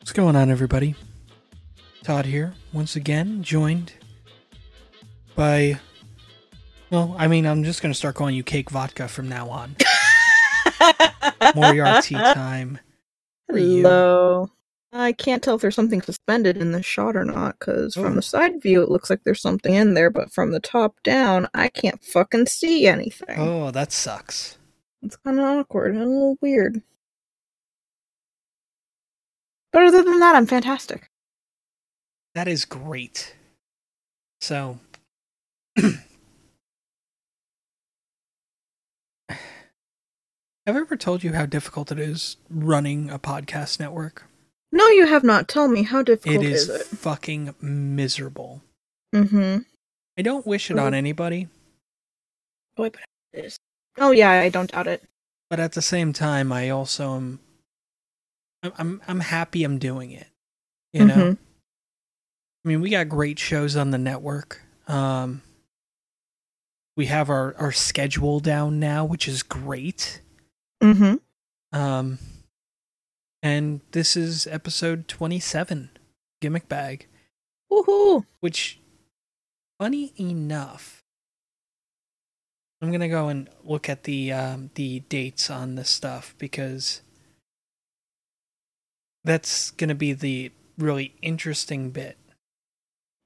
What's going on, everybody? Todd here, once again, joined by. Well, I mean, I'm just going to start calling you Cake Vodka from now on. Moriarty time. Hello. I can't tell if there's something suspended in the shot or not, because Oh. from the oh. side view it looks like there's something in there, but from the top down I can't fucking see anything. Oh, that sucks. It's kind of awkward and a little weird. But other than that, I'm fantastic. That is great. So. Have I ever told you how difficult it is running a podcast network? No, you have not. Tell me, how difficult It is is it? fucking miserable. Mm-hmm. I don't wish it on Oh. anybody, Boy, but it is. Oh yeah, I don't doubt it. but at the same time, I also am. I'm I'm, happy I'm doing it. You know, Mhm. I mean, we got great shows on the network. Um, we have our our schedule down now, which is great. Mm-hmm. Um, and this is episode twenty seven, gimmick bag, Woohoo! which, funny enough. I'm gonna go and look at the um, the dates on this stuff because that's gonna be the really interesting bit.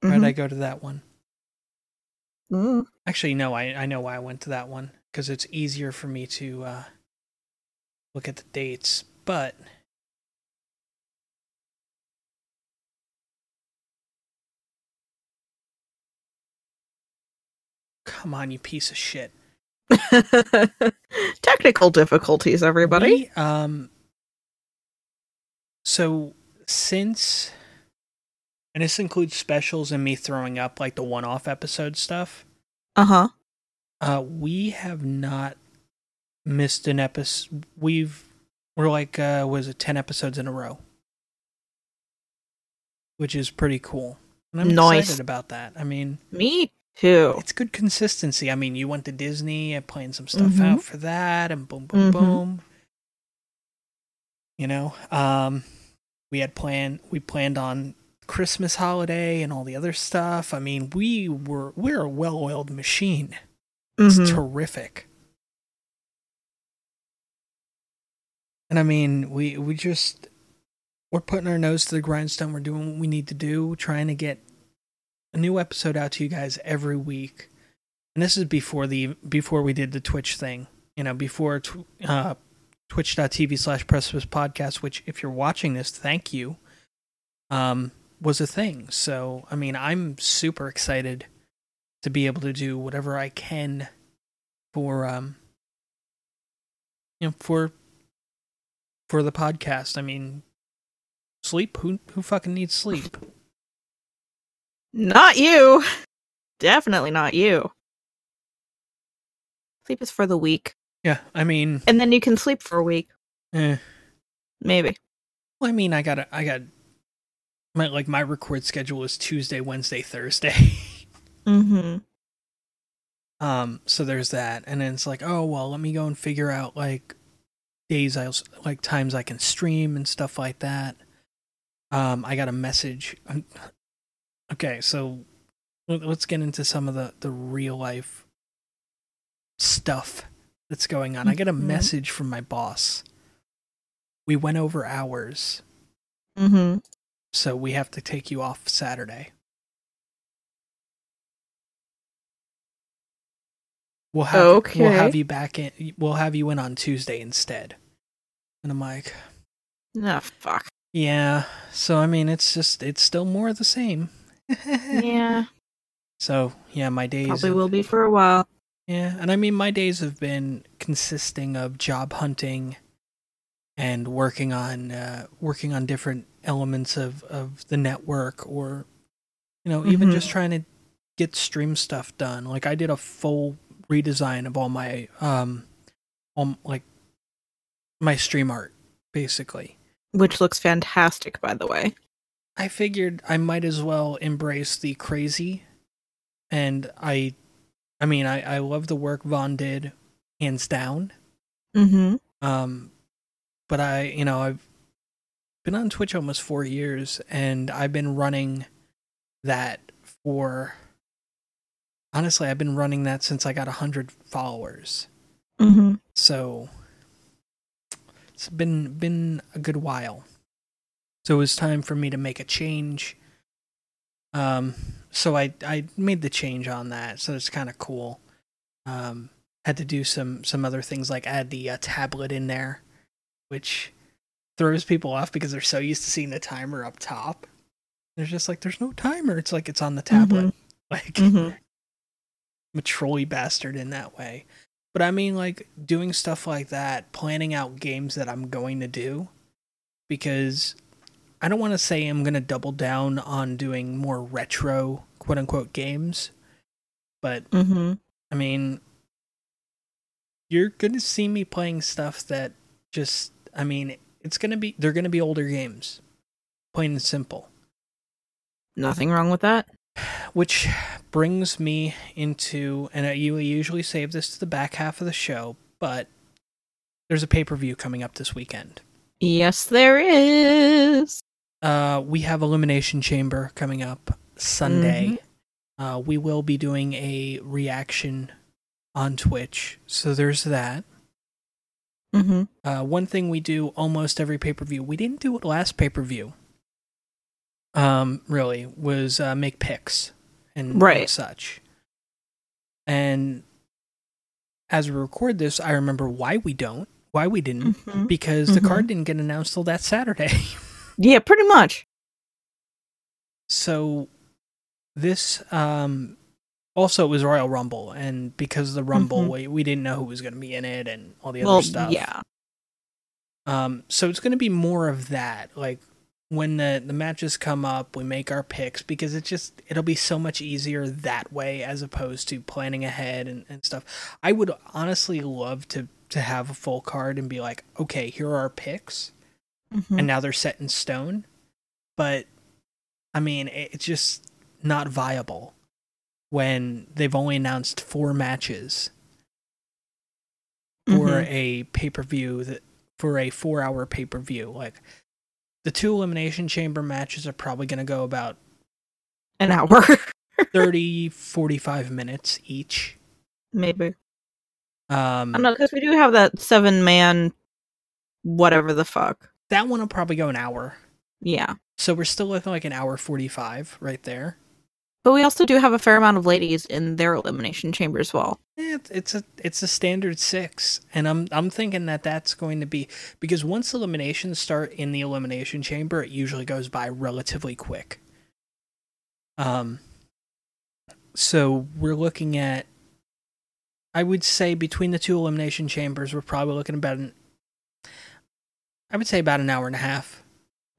Why'd I go to that one? Mhm. Actually, no, I, I know why I went to that one because it's easier for me to uh, look at the dates. But come on, you piece of shit! Technical difficulties, everybody. We, um, so since, and this includes specials and me throwing up like the one-off episode stuff. Uh huh. Uh, we have not missed an episode. We've we're like uh, was it ten episodes in a row, which is pretty cool. And I'm Nice. excited about that. I mean, Me too. it's good consistency. I mean, you went to Disney and playing some stuff Mhm. out for that, and boom, boom, Mhm. boom. You know, um, we had planned. We planned on Christmas holiday and all the other stuff. I mean, we were we're a well-oiled machine. It's Mhm. terrific. And I mean, we we just we're putting our nose to the grindstone. We're doing what we need to do, trying to get a new episode out to you guys every week. And this is before the before we did the Twitch thing. You know, before tw- uh, twitch.tv slash precipice podcast, which if you're watching this, thank you. Um, was a thing. So I mean, I'm super excited to be able to do whatever I can for um you know for for the podcast. I mean sleep who who fucking needs sleep? Not you. Definitely not you. Sleep is for the weak. Yeah, I mean And then you can sleep for a week. eh. Maybe. Well, I mean I got to I got my like my record schedule is Tuesday, Wednesday, Thursday. Mm-hmm. Um, so there's that, and then it's like, oh well, let me go and figure out like days I'll like times I can stream and stuff like that. Um, I got a message. Okay, so let- let's get into some of the the real life stuff that's going on. I get a Mhm. message from my boss. We went over hours, Mm-hmm. so we have to take you off Saturday. We'll have we'll have you back in. We'll have you in on Tuesday instead. And I'm like, Oh, fuck. yeah. So I mean, it's just it's still more of the same. Yeah. So yeah, my days. Probably have- will be for a while. Yeah, and I mean, my days have been consisting of job hunting and working on uh, working on different elements of of the network, or you know, even Mhm. just trying to get stream stuff done. Like I did a full redesign of all my um, all like my stream art, basically. Which looks fantastic, by the way. I figured I might as well embrace the crazy, and I, I mean, I I love the work Vaughn did, hands down. Mm-hmm. Um, but I, you know, I've been on Twitch almost four years, and I've been running that for. Honestly, I've been running that since I got hundred followers. Mm-hmm. So it's been been a good while. So it was time for me to make a change. Um, so I I made the change on that. So it's kind of cool. Um, had to do some some other things like add the uh, tablet in there, which throws people off because they're so used to seeing the timer up top. They're just like, "There's no timer." It's like it's on the tablet. Like Mm-hmm. Trolly bastard in that way. But I mean, like, doing stuff like that, planning out games that I'm going to do, because I don't want to say I'm going to double down on doing more retro, quote unquote, games. But, Mm-hmm. I mean, you're going to see me playing stuff that just, I mean, it's going to be, they're going to be older games. Plain and simple. Nothing wrong with that. Which brings me into and I you usually save this to the back half of the show but there's a pay-per-view coming up this weekend. Yes, there is. uh we have Elimination chamber coming up sunday. Uh we will be doing a reaction on twitch so there's that. Mm-hmm. uh one thing we do almost every pay-per-view we didn't do it last pay-per-view um really was uh make picks and, Right. such and as we record this i remember why we don't why we didn't Mm-hmm. because the Mhm. card didn't get announced till that saturday Yeah, pretty much. so this um also it was royal rumble and because of the rumble Mhm. we, we didn't know who was going to be in it and all the well, other stuff yeah. Um, so it's going to be more of that. Like when the the matches come up, we make our picks because it just it'll be so much easier that way as opposed to planning ahead and, and stuff. I would honestly love to to have a full card and be like, okay, here are our picks, Mhm. and now they're set in stone. But I mean, it, it's just not viable when they've only announced four matches for Mhm. a pay per view that for a four hour pay per view. Like the two elimination chamber matches are probably going to go about an hour, 30, 45 minutes each. maybe. Um, I know because we do have that seven man, whatever the fuck. that one will probably go an hour. Yeah, So we're still looking like an hour 45 right there. But we also do have a fair amount of ladies in their elimination chamber as well. Eh, It's a it's a standard six, and I'm I'm thinking that that's going to be because once eliminations start in the elimination chamber, it usually goes by relatively quick. Um, so we're looking at, I would say between the two elimination chambers, we're probably looking about an, I would say about an hour and a half,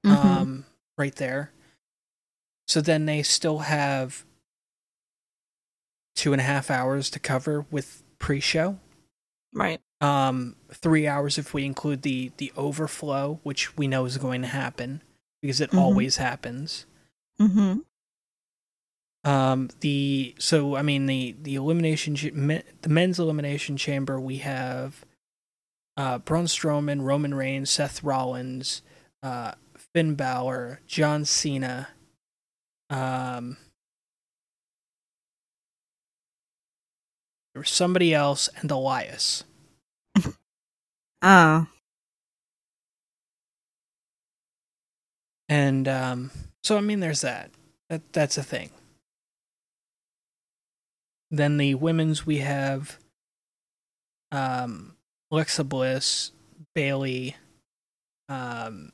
Mhm. um, right there. So then they still have two and a half hours to cover with pre-show. right. Um, three hours if we include the the overflow, which we know is going to happen because it Mhm. always happens. Mm-hmm. Um, the so I mean the the elimination the men's elimination chamber we have uh Braun Strowman, Roman Reigns, Seth Rollins, uh Finn Balor, John Cena, um there was somebody else and Elias. Ah, And um so I mean there's that. That that's a thing. Then the women's we have um Alexa Bliss, Bayley, um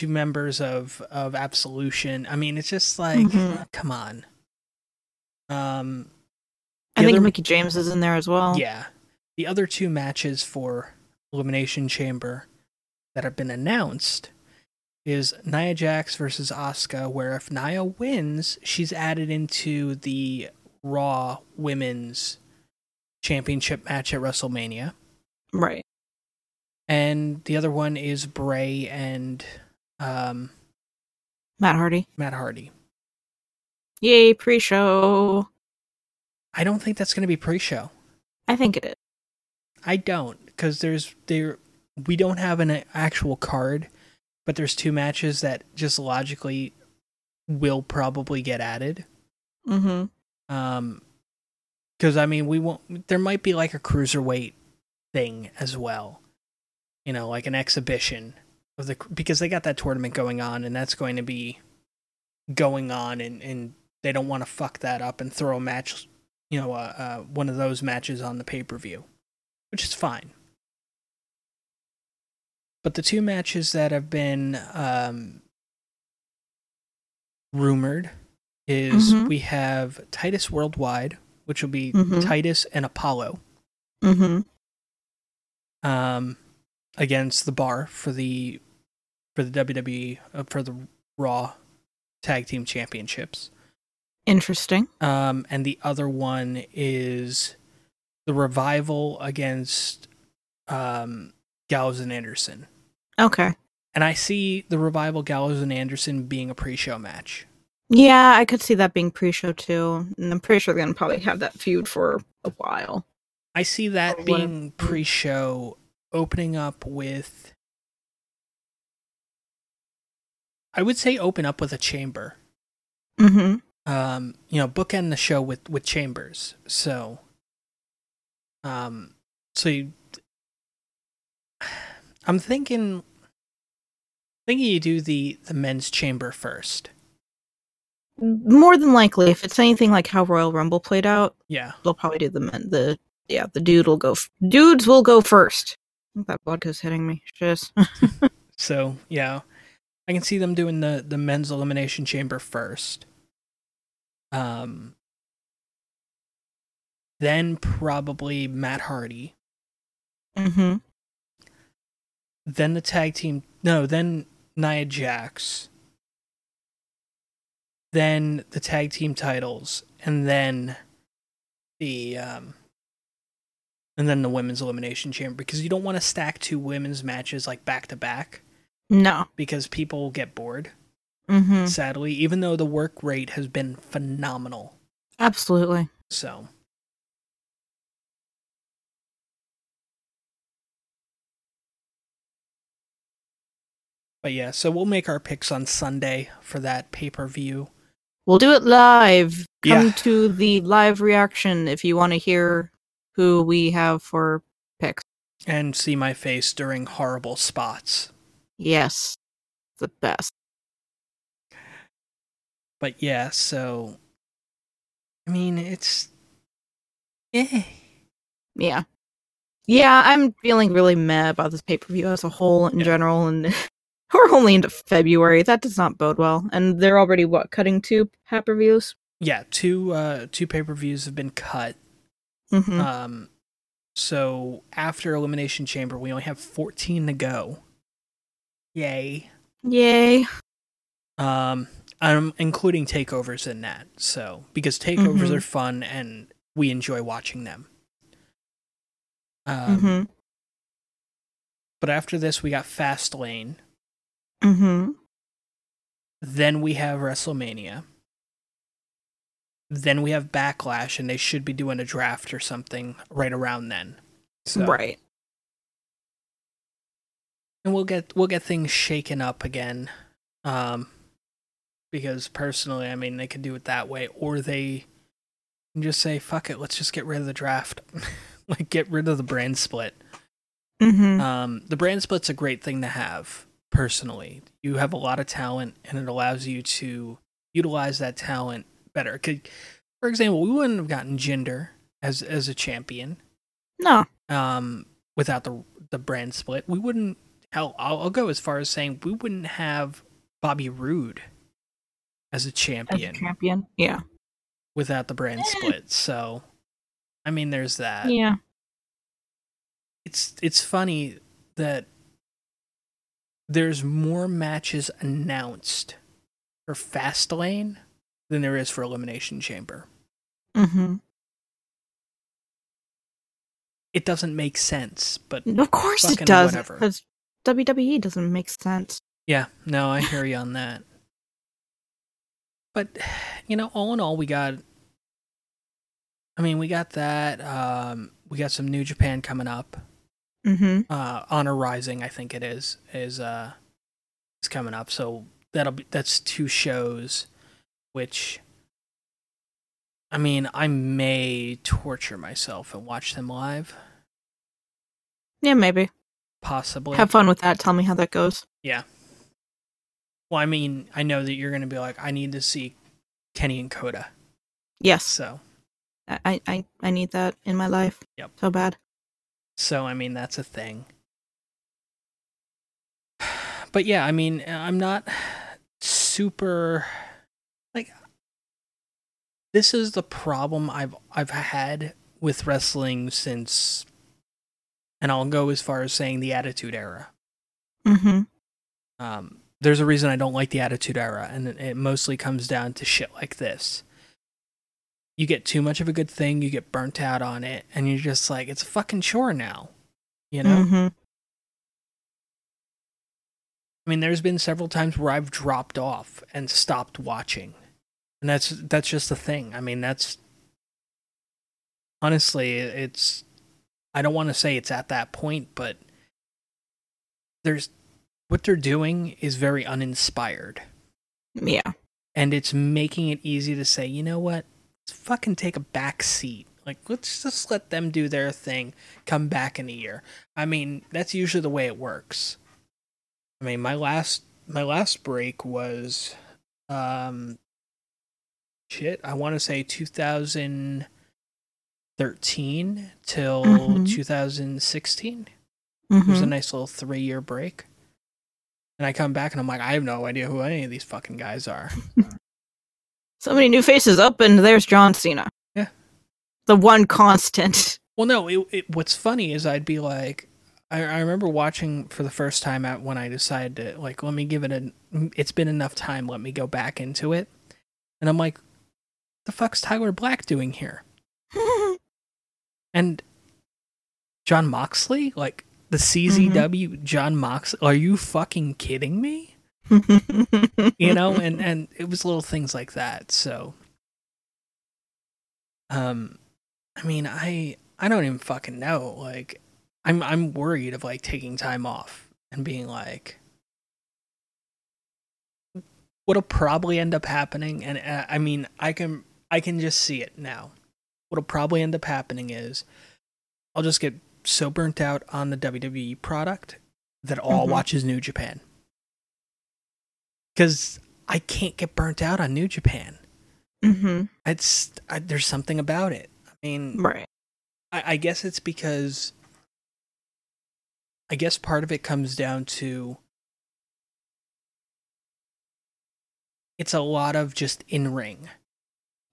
two members of of Absolution. I mean it's just like Mhm. come on. Um I think other- Mickie James is in there as well. yeah. The other two matches for Elimination Chamber that have been announced is Nia Jax versus Asuka, where if Nia wins, she's added into the Raw Women's Championship match at WrestleMania. Right. And the other one is Bray and um, Matt Hardy. Matt Hardy. Yay, pre-show. I don't think that's going to be pre-show. I think it is. I don't because there's there we don't have an actual card, but there's two matches that just logically will probably get added. Mm-hmm. Um, because I mean we won't. There might be like a cruiserweight thing as well. You know, like an exhibition of the because they got that tournament going on, and that's going to be going on, and and they don't want to fuck that up and throw a match, you know, uh, uh one of those matches on the pay per view, which is fine. But the two matches that have been um, rumored is Mhm. we have Titus Worldwide, which will be Mhm. Titus and Apollo Mm-hmm. um, against the Bar for the for the WWE uh, for the Raw Tag Team Championships. Interesting. Um, and the other one is the Revival against um, Gallows and Anderson. Okay. And I see the Revival Gallows and Anderson being a pre-show match. Yeah, I could see that being pre-show too. And I'm pretty sure they're gonna probably have that feud for a while. I see that being pre-show opening up with I would say open up with a chamber. Mm-hmm. Um, you know, bookend the show with with chambers. So um so you, I'm thinking thinking you do the the men's chamber first. More than likely, if it's anything like how Royal Rumble played out, Yeah. they'll probably do the men. The yeah, the dude will go. F- dudes will go first. That vodka's hitting me. Just So yeah, I can see them doing the the men's elimination chamber first. Um, then probably Matt Hardy. mm-hmm. Then the tag team. No, then Nia Jax. Then the tag team titles, and then the um, and then the women's elimination chamber because you don't want to stack two women's matches like back to back no. because people get bored. Mm-hmm. sadly, even though the work rate has been phenomenal. Absolutely. So, but yeah, so we'll make our picks on Sunday for that pay per view. We'll do it live. Come Yeah. to the live reaction if you want to hear who we have for picks. and see my face during horrible spots. Yes, the best. But yeah, so I mean, it's yeah, Yeah. Yeah, I'm feeling really meh about this pay per view as a whole in Yeah. general, and we're only into February. That does not bode well. And they're already what cutting two pay per views. yeah. Two uh two pay per views have been cut. Mm-hmm. Um, so after Elimination Chamber, we only have 14 to go. Yay. Yay! Um, I'm including takeovers in that. So because takeovers Mhm. are fun and we enjoy watching them. Um, mm-hmm. but after this, we got Fastlane. Mm-hmm. Then we have WrestleMania. Then we have Backlash, and they should be doing a draft or something right around then. So, Right. And we'll get we'll get things shaken up again um because personally i mean they could do it that way or they can just say fuck it let's just get rid of the draft like get rid of the brand split Mm-hmm. um the brand split's a great thing to have personally you have a lot of talent and it allows you to utilize that talent better Could, for example we wouldn't have gotten Jinder as as a champion no. um, without the the brand split. We wouldn't. Hell, I'll, I'll go as far as saying we wouldn't have Bobby Roode as a As a champion champion. Yeah. without the brand split. So, I mean, there's that. Yeah. It's it's funny that there's more matches announced for Fastlane than there is for Elimination Chamber. Mm-hmm. It doesn't make sense, but Of course it does. whatever. Because WWE doesn't make sense. yeah, no, I hear you on that. But you know, all in all, we got. I mean, we got that. Um, we got some New Japan coming up. Mm-hmm. uh honor rising i think it is is uh is coming up so that'll be that's two shows which i mean i may torture myself and watch them live Yeah, maybe. Possibly Have fun with that. Tell me how that goes. Yeah. Well i mean i know that you're gonna be like i need to see kenny and Cody Yes, so I, I, I need that in my life. Yep. So bad. So, I mean, that's a thing. But yeah, I mean, I'm not super like this is the problem I've I've had with wrestling since and I'll go as far as saying the attitude era. Mm-hmm. Um there's a reason I don't like the attitude era and it- it mostly comes down to shit like this. You get too much of a good thing, you get burnt out on it and you're just like it's a fucking chore now. You know? Mm-hmm. I mean, there's been several times where I've dropped off and stopped watching, and that's that's just the thing. I mean, that's honestly, it's. I don't want to say it's at that point, but there's what they're doing is very uninspired, Yeah. and it's making it easy to say, you know what, let's fucking take a back seat. Like, let's just let them do their thing. Come back in a year. I mean, that's usually the way it works. I mean, my last my last break was um shit, I want to say 2013 till Mhm. 2016. It was a Mm-hmm. nice little 3-year break. And I come back and I'm like, I have no idea who any of these fucking guys are. So many new faces up, and there's John Cena. Yeah. The one constant. Well, no, it, it, what's funny is I'd be like, I, I remember watching for the first time at when I decided to like, let me give it a. It's been enough time. Let me go back into it, and I'm like, the fuck's Tyler Black doing here? And Jon Moxley, like the CZW Jon Moxley, are you fucking kidding me? you know and and it was little things like that so. Um i mean i i don't even fucking know like i'm i'm worried of like taking time off and being like what'll probably end up happening and uh, i mean i can i can just see it now what'll probably end up happening is i'll just get so burnt out on the wwe product that all Mhm. watches new japan because I can't get burnt out on New Japan. mm-hmm. It's I, there's something about it. I mean, Right. I, I guess it's because I guess part of it comes down to it's a lot of just in ring,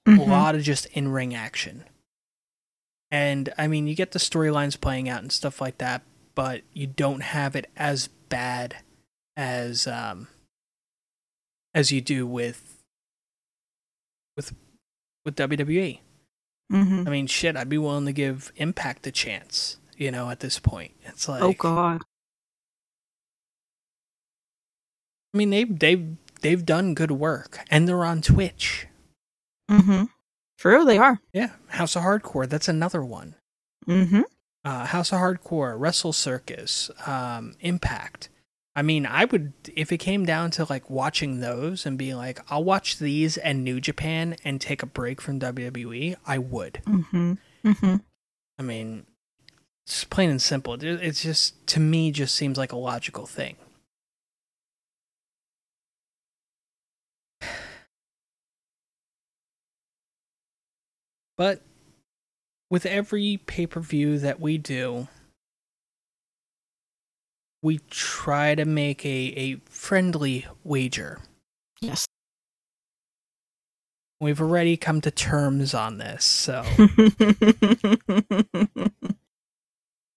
Mhm. a lot of just in ring action. And I mean, you get the storylines playing out and stuff like that, but you don't have it as bad as um as you do with with with WWE. Mm-hmm. I mean, shit, I'd be willing to give Impact a chance, you know, at this point. It's like oh God. I mean, they've they've they've done good work and they're on Twitch. Mm-hmm. True, they are. Yeah, House of Hardcore, that's another one. Mm-hmm. uh, House of Hardcore, Wrestle Circus, um, Impact. I mean, I would if it came down to like watching those and being like, I'll watch these and New Japan and take a break from WWE. I would. Mm-hmm. Mm-hmm. I mean, it's plain and simple. It- It's just to me just seems like a logical thing. But with every pay per view that we do, we try to make a, a friendly wager. Yes. We've already come to terms on this, so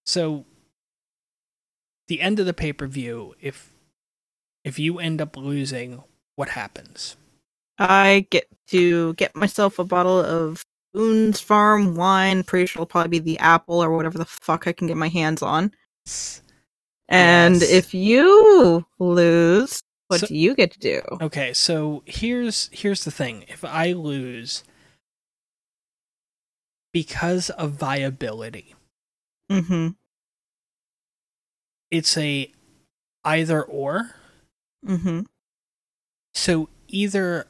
so the end of the pay per view, if if you end up losing, what happens? I get to get myself a bottle of Boone's Farm wine. Pretty sure it'll probably be the apple or whatever the fuck I can get my hands on. And Yes. if you lose, what So- do you get to do? Okay, so here's here's the thing. If I lose because of viability, Mm-hmm. it's a either or. Mm-hmm. So either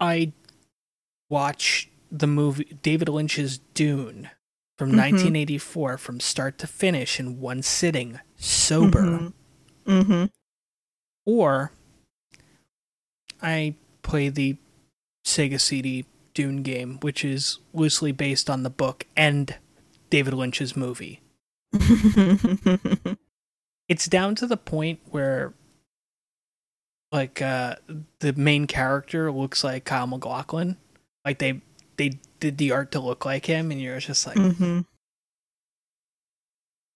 I watch the movie David Lynch's Dune from Mhm. 1984 from start to finish in one sitting, sober, Mm-hmm. Mm-hmm. or I play the Sega CD Dune game, which is loosely based on the book and David Lynch's movie. It's down to the point where like uh the main character looks like Kyle MacLachlan. Like they they did the art to look like him and you're just like mm-hmm.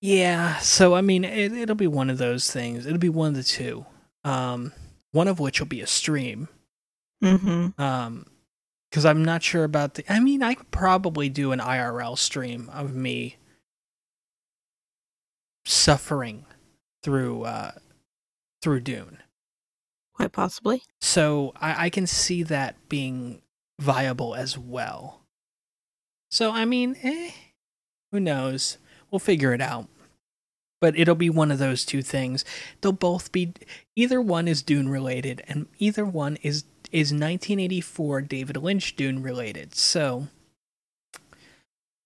Yeah, so I mean it it'll be one of those things. It'll be one of the two. Um one of which will be a stream. Mm-hmm. Um cuz I'm not sure about the I mean I could probably do an IRL stream of me suffering through uh through Dune. Quite possibly. So I, I can see that being viable as well. So I mean, eh, who knows? We'll figure it out. But it'll be one of those two things. They'll both be either one is Dune related, and either one is is 1984 David Lynch Dune related. So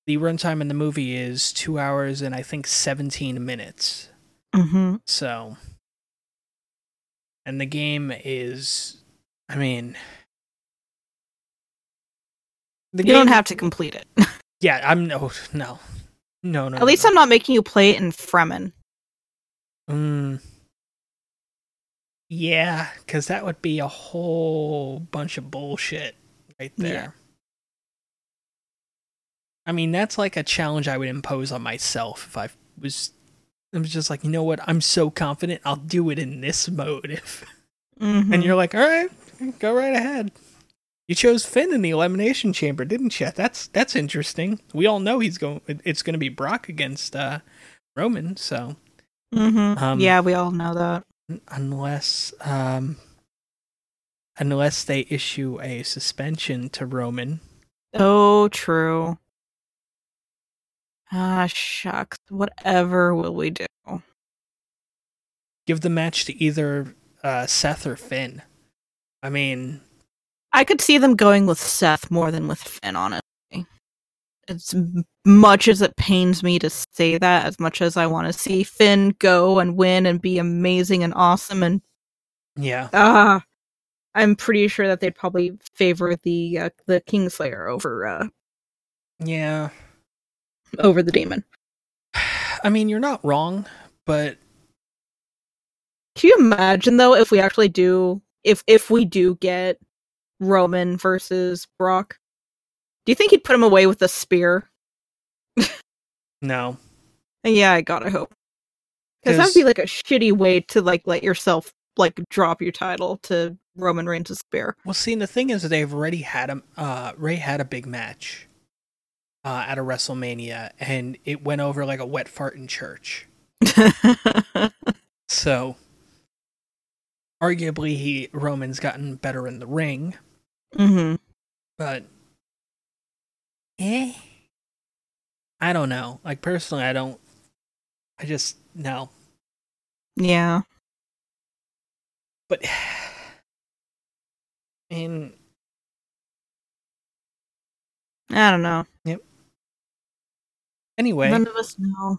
the runtime in the movie is two hours and I think 17 minutes. Mm-hmm. So, and the game is, I mean, the You don't have to complete it. Yeah, I'm no, no, no, no. At least I'm not making you play it in Fremen. Mm, yeah, because that would be a whole bunch of bullshit right Yeah. there. I mean, that's like a challenge I would impose on myself if I was. I was just like, you know what? I'm so confident I'll do it in this mode. If Mm-hmm. And you're like, all right, go right ahead. You chose Finn in the elimination chamber, didn't you? That's that's interesting. We all know he's going. It's going to be Brock against uh, Roman. So mm-hmm. um, yeah, we all know that. unless um, unless they issue a suspension to Roman, Oh, true. Ah, shucks. Whatever will we do? give the match to either uh, Seth or Finn. I mean, I could see them going with Seth more than with Finn, honestly. As much as it pains me to say that, as much as I want to see Finn go and win and be amazing and awesome, and yeah, ah, I'm pretty sure that they'd probably favor the uh, the Kingslayer over uh, yeah. over the demon. I mean, you're not wrong, but Can you imagine though if we actually do if if we do get Roman versus Brock? Do you think he'd put him away with a spear? no. Yeah, I gotta hope. Because that'd be like a shitty way to like let yourself like drop your title to Roman Reigns' spear. Well, see, and the thing is, they've already had a uh, Ray had a big match uh, at a WrestleMania, and it went over like a wet fart in church. So, arguably, he Roman's gotten better in the ring, hmm but eh, I don't know. Like personally, I don't. I just no. Yeah. But in I don't know. Yep. Anyway, None of us know.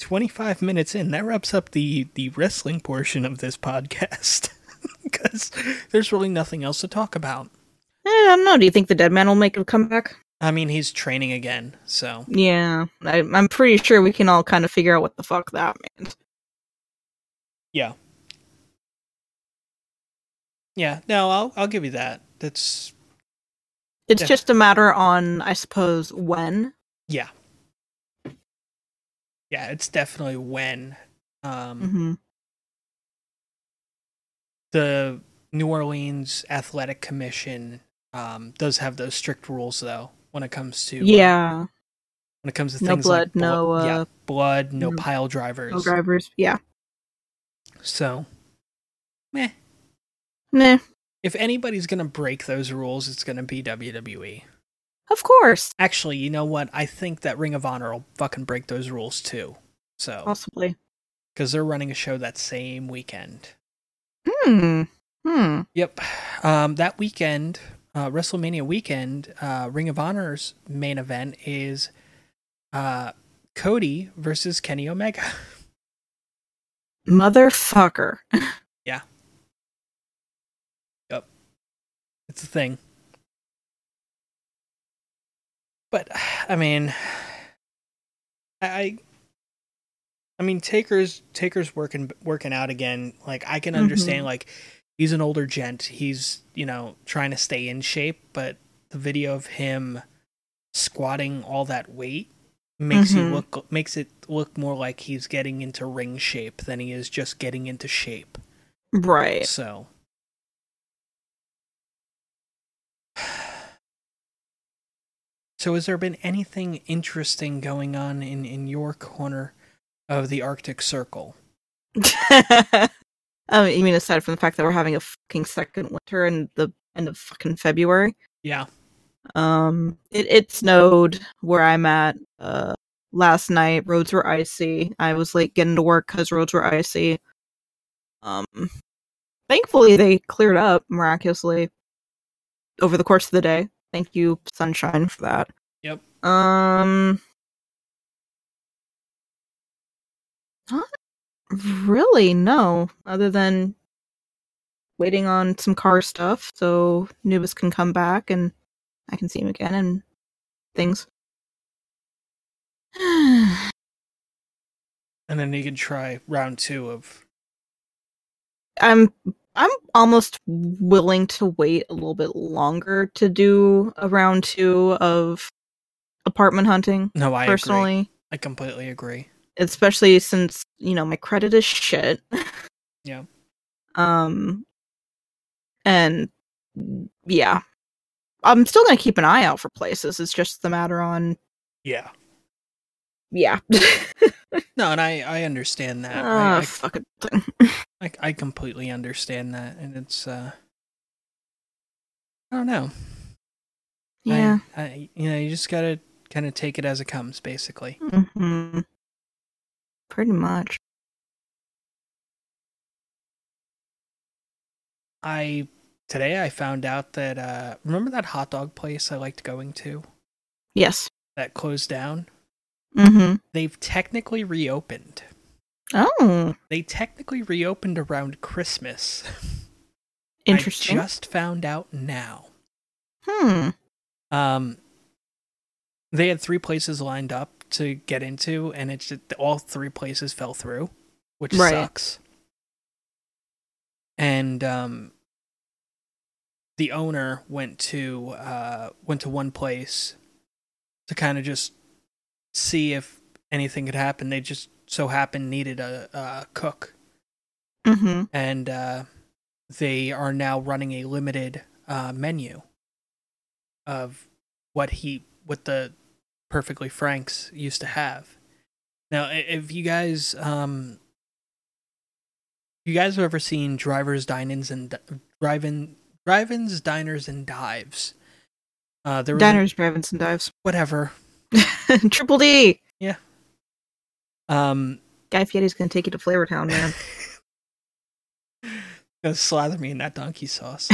25 minutes in that wraps up the the wrestling portion of this podcast because there's really nothing else to talk about Eh, I don't know. Do you think the dead man will make a comeback? i mean he's training again so Yeah. I, I'm pretty sure we can all kind of figure out what the fuck that means. yeah yeah no i'll i'll give you that that's It's Yeah. just a matter on, I suppose, when. yeah yeah it's definitely when um hmm the new orleans athletic commission um, does have those strict rules though when it comes to uh, yeah, when it comes to No things like blood, no, blo- yeah, uh, blood, no no- pile drivers. no drivers. Yeah, So, meh. nah, If anybody's gonna break those rules, it's gonna be WWE. of course, Actually, you know what? I think that Ring of Honor will fucking break those rules too. So, possibly. because they're running a show that same weekend. Hmm. Hmm. Yep. Um, that weekend, uh, WrestleMania weekend, uh, Ring of Honor's main event is uh, Cody versus Kenny Omega. Motherfucker. Yeah. Yep. It's a thing. But I mean, I, I mean, Taker's Taker's working working out again. Like I can understand. Mhm. Like he's an older gent. He's you know trying to stay in shape. But the video of him squatting all that weight makes you Mhm. look makes it look more like he's getting into ring shape than he is just getting into shape. Right. So. So, has there been anything interesting going on in, in your corner of the Arctic Circle? um, you mean aside from the fact that we're having a fucking second winter in the end of fucking February? Yeah. Um, it, it snowed where I'm at. Uh, last night roads were icy. I was late getting to work because roads were icy. Um, thankfully they cleared up miraculously over the course of the day. Thank you, sunshine, for that. Yep. Um, not really. No, other than waiting on some car stuff so Nubis can come back and I can see him again and things. And then you can try round two of. I'm I'm almost willing to wait a little bit longer to do a round two of apartment hunting. No, I agree. personally, I completely agree. Especially since you know my credit is shit. Yeah. Um, and yeah, I'm still gonna keep an eye out for places. It's just the matter on Yeah. yeah. No, and I, I understand that. Ah, I, I, fucking thing. I, I completely understand that. And it's, uh, I don't know. I- Yeah. I, you know, you just gotta kind of take it as it comes, basically. hmm Pretty much. I today I found out that uh remember that hot dog place I liked going to Yes. that closed down? Mm-hmm. They've technically reopened. Oh, They technically reopened around Christmas. interesting. I just found out now. Hmm. Um they had three places lined up to get into and it's just, all three places fell through, which Right. sucks. And um the owner went to uh went to one place to kind of just see if anything could happen. They just so happened needed a, a cook Mm-hmm. and uh, they are now running a limited uh, menu of what he what the perfectly franks used to have now if you guys um you guys have ever seen drivers dine-ins and drive-in drive-ins diners and dives uh there was a- Diners, drive-ins, and dives. whatever Triple D. Yeah. Um Guy Fieri's gonna take you to Flavortown, man. gonna slather me in that donkey sauce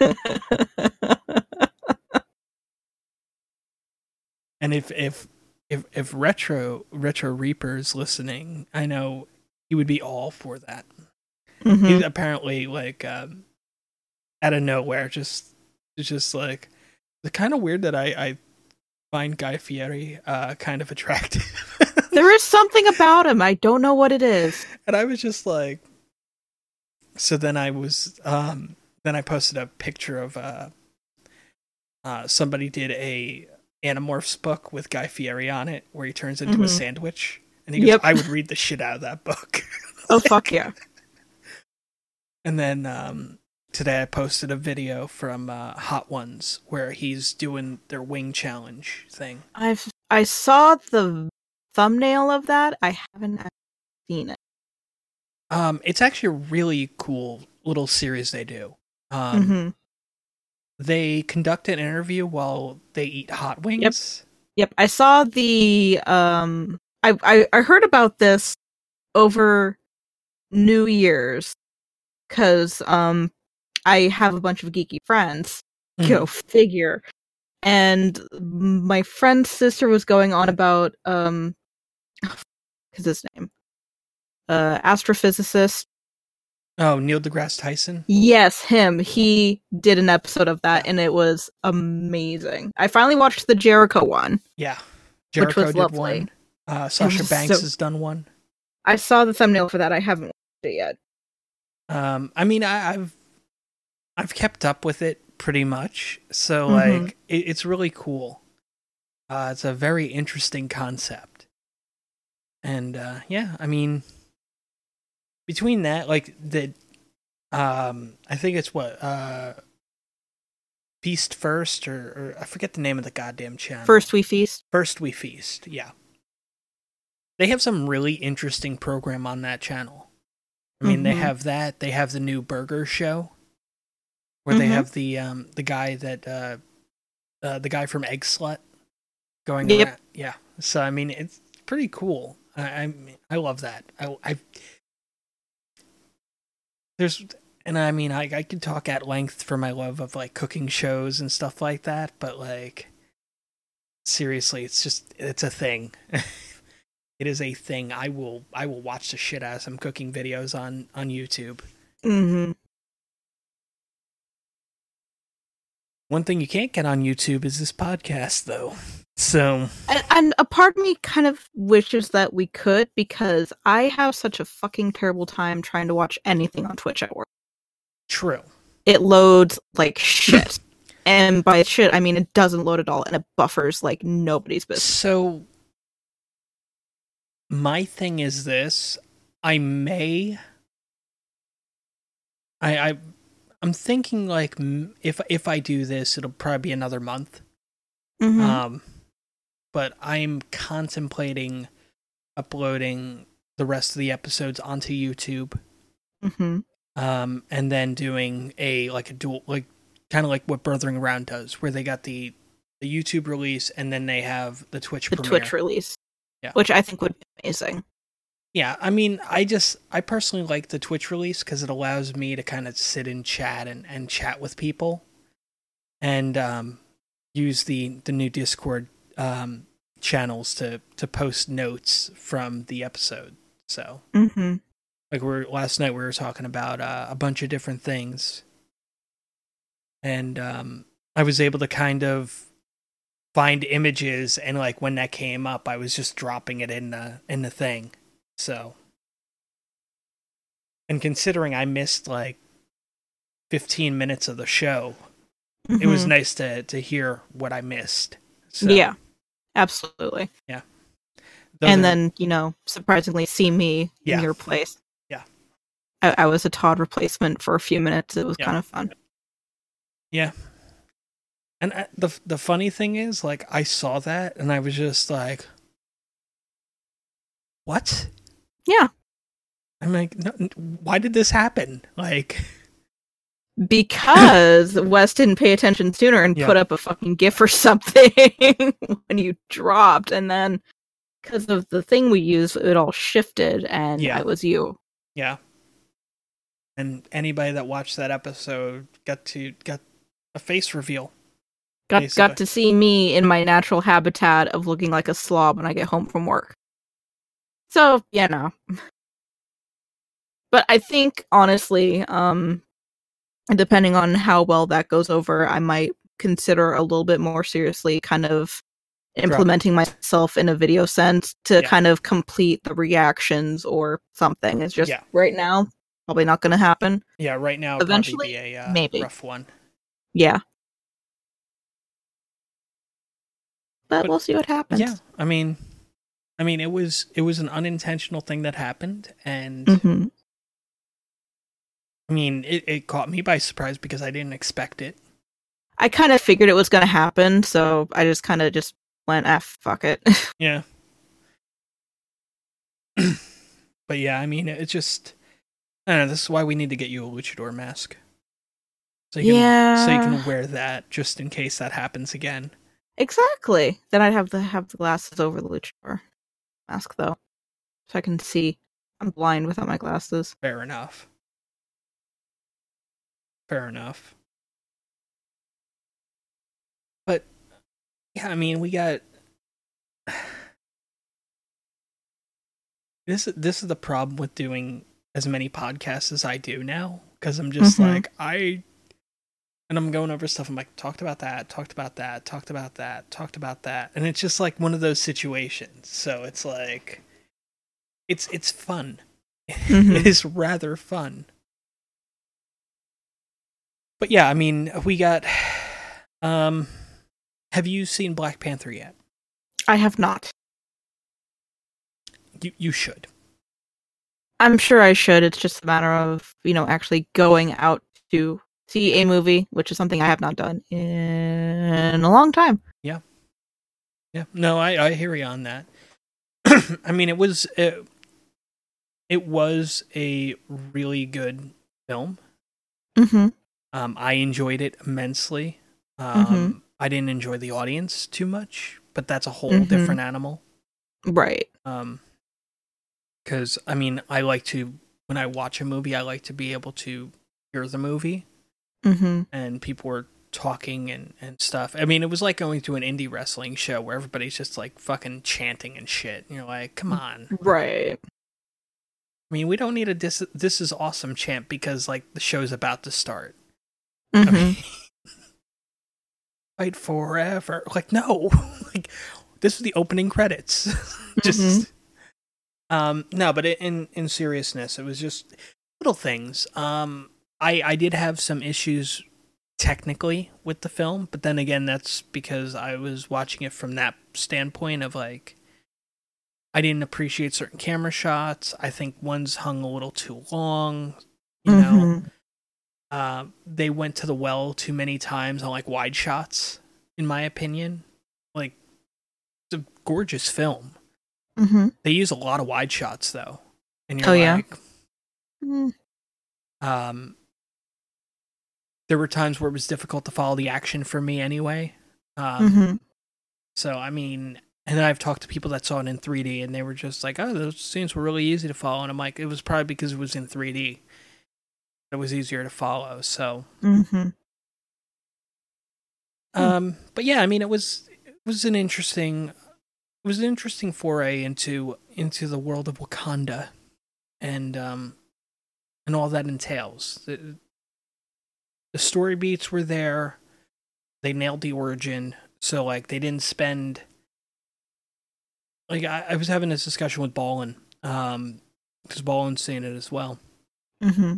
And if if if if retro retro reapers listening, I know he would be all for that. Mhm. He's apparently like um out of nowhere just it's just like it's kind of weird that I I find Guy Fieri uh kind of attractive. There is something about him. I don't know what it is. and I was just like so then I was um then I posted a picture of uh uh somebody did a Animorphs book with Guy Fieri on it where he turns into a Mhm. sandwich and he goes Yep. I would read the shit out of that book. Oh fuck yeah. and then um today I posted a video from uh, Hot Ones where he's doing their wing challenge thing. I've I saw the thumbnail of that. I haven't seen it. Um, it's actually a really cool little series they do. Um, hmm They conduct an interview while they eat hot wings. Yep, Yep. I saw the um I, I I heard about this over New Year's cuz um I have a bunch of geeky friends. Mhm. Go figure. And my friend's sister was going on about um his name uh astrophysicist. Oh, Neil deGrasse Tyson. Yes, him. He did an episode of that and it was amazing. I finally watched the Jericho one. Yeah, Which Jericho was did lovely. one. Uh, Sasha Banks so- has done one. I saw the thumbnail for that. I haven't watched it yet. Um, I mean, I, I've I've kept up with it pretty much, so Mhm. like it, it's really cool. Uh, it's a very interesting concept, and uh, yeah, I mean, between that, like the, um, I think it's what uh, Feast First, or, or I forget the name of the goddamn channel. First we feast. First We Feast, yeah. They have some really interesting program on that channel. I mean, they Mhm. have that. They have the new burger show, where they Mhm. have the um the guy that uh, uh the guy from Eggslut going Yep. around. Yeah. So I mean, it's pretty cool. I I, I love that. I I there's and I mean I I could talk at length for my love of like cooking shows and stuff like that, but like seriously, it's just it's a thing. it is a thing. I will I will watch the shit out of some cooking videos on on YouTube. Mm-hmm. One thing you can't get on YouTube is this podcast though. So, And, and a part of me kind of wishes that we could because I have such a fucking terrible time trying to watch anything on Twitch at work. true. It loads like shit. and by shit, I mean it doesn't load at all and it buffers like nobody's business. So my thing is this, I may I I I'm thinking like if if I do this it'll probably be another month. Mhm. Um but I'm contemplating uploading the rest of the episodes onto YouTube Mhm. um and then doing a like a dual like kind of like what Birthing Around does where they got the the YouTube release and then they have the Twitch The premiere. Twitch release. Yeah. Which I think would be amazing. Yeah, I mean, I just I personally like the Twitch release because it allows me to kind of sit and chat and, and chat with people, and um, use the the new Discord um, channels to to post notes from the episode. So, Mm-hmm. like we're last night, we were talking about uh, a bunch of different things, and um, I was able to kind of find images, and like when that came up, I was just dropping it in the in the thing. So, and considering I missed like 15 minutes of the show, it was nice to to hear what I missed. So, Mm-hmm. yeah. Absolutely. those and are- then, you know, surprisingly see me Yeah. in your place. Yeah. I, I was a Todd replacement for a few minutes. It was Yeah. kind of fun. yeah. And I, the the funny thing is, like, I saw that and I was just like, "What?" Yeah. I'm like, no, "Why did this happen?" Like, Because Wes didn't pay attention sooner and Yeah. put up a fucking GIF or something when you dropped, and then because of the thing we used, it all shifted, and Yeah. it was you. yeah. And anybody that watched that episode got to got a face reveal. Got Basically. got to see me in my natural habitat of looking like a slob when I get home from work. So yeah, no. But I think honestly, um, depending on how well that goes over, I might consider a little bit more seriously, kind of implementing myself in a video sense to Yeah. kind of complete the reactions or something. It's just Yeah. right now probably not going to happen. Yeah, right now Eventually, be a uh, maybe. rough one. Yeah. But, But- we'll see what happens. Yeah, I mean, I mean, it was it was an unintentional thing that happened, and hmm I mean, it, it caught me by surprise because I didn't expect it. I kind of figured it was going to happen, so I just kind of just went, ah, fuck it. Yeah. but yeah, I mean, it's just I don't know. This is why we need to get you a luchador mask. So you can, so you can wear that just in case that happens again. exactly. Then I'd have to have the glasses over the luchador mask, though, so I can see. I'm blind without my glasses. Fair enough. Fair enough. But yeah, I mean, we got this. This is the problem with doing as many podcasts as I do now because I'm just Mhm. like I, and I'm going over stuff. I'm like talked about that, talked about that, talked about that, talked about that, and it's just like one of those situations. So it's like, it's it's fun. Mhm. it is rather fun. But yeah, I mean, we got. Um, have you seen Black Panther yet? I have not. You you should. I'm sure I should. It's just a matter of, you know, actually going out to see a movie, which is something I have not done in a long time. Yeah. Yeah. No, I I hear you on that. I mean, it was it, it was a really good film. Mm-hmm. Um, I enjoyed it immensely. Um, Mhm. I didn't enjoy the audience too much, but that's a whole Mhm. different animal. Right. Um, because I mean, I like to when I watch a movie, I like to be able to hear the movie, Mm-hmm. and people were talking and and stuff. I mean, it was like going to an indie wrestling show where everybody's just like fucking chanting and shit. And you're like, come on. Right. I mean, we don't need a this this is awesome chant because like the show's about to start. Mm-hmm. I mean, fight forever. Like no, like this is the opening credits. just Mhm. um no, but in in seriousness, it was just little things. Um, I I did have some issues technically with the film, but then again, that's because I was watching it from that standpoint of like. I didn't appreciate certain camera shots. I think one's hung a little too long. You know, Mhm. uh, they went to the well too many times on like wide shots, in my opinion. Like, it's a gorgeous film. Mm-hmm. They use a lot of wide shots though, and you're Oh, yeah? like, Mm-hmm. um, there were times where it was difficult to follow the action for me anyway. Um, Mm-hmm. So I mean, and then I've talked to people that saw it in 3D, and they were just like, "Oh, those scenes were really easy to follow." And I'm like, it was probably because it was in 3D. It was easier to follow. So Mm-hmm. Hmm. Um, but yeah, I mean, it was it was an interesting it was an interesting foray into into the world of Wakanda, and um, and all that entails. The story beats were there. They nailed the origin, so like they didn't spend. Like I, I was having this discussion with Ballin, um, because Ballin's seen it as well Mm-hmm.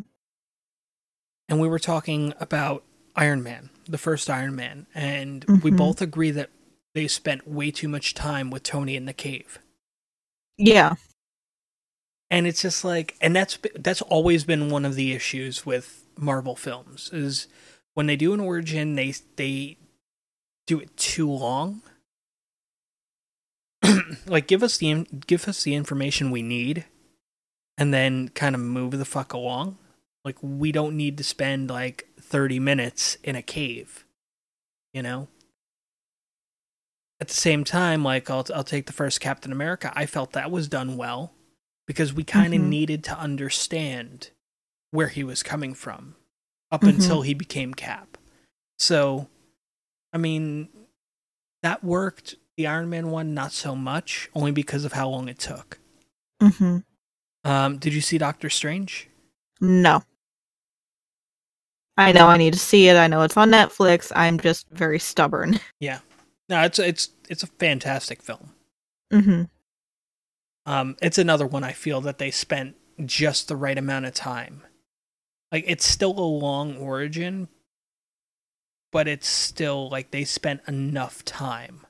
and we were talking about Iron Man, the first Iron Man, and we Mhm. both agree that they spent way too much time with Tony in the cave. Yeah. And it's just like and that's that's always been one of the issues with Marvel films is when they do an origin they they do it too long. like give us the give us the information we need and then kind of move the fuck along. Like we don't need to spend like 30 minutes in a cave. You know? At the same time, like I'll I'll take the first Captain America. I felt that was done well because we kind of Mhm. needed to understand where he was coming from up Mhm. until he became Cap. So, I mean, that worked. The Iron Man one, not so much, only because of how long it took. Mm-hmm. Um, did you see Doctor Strange? No. I know I need to see it. I know it's on Netflix. I'm just very stubborn. Yeah. No, it's it's it's a fantastic film. Mm-hmm. Um, it's another one I feel that they spent just the right amount of time. Like it's still a long origin, but it's still like they spent enough time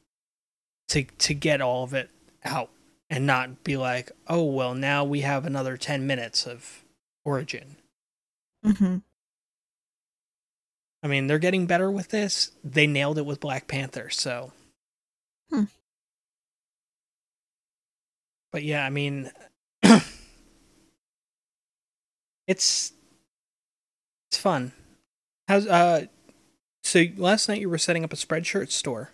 to to get all of it out and not be like, oh well, now we have another ten minutes of origin. Mm-hmm. I mean, they're getting better with this. They nailed it with Black Panther, so. Hmm. But yeah, I mean, it's fun. How's uh? So last night you were setting up a Spreadshirt store.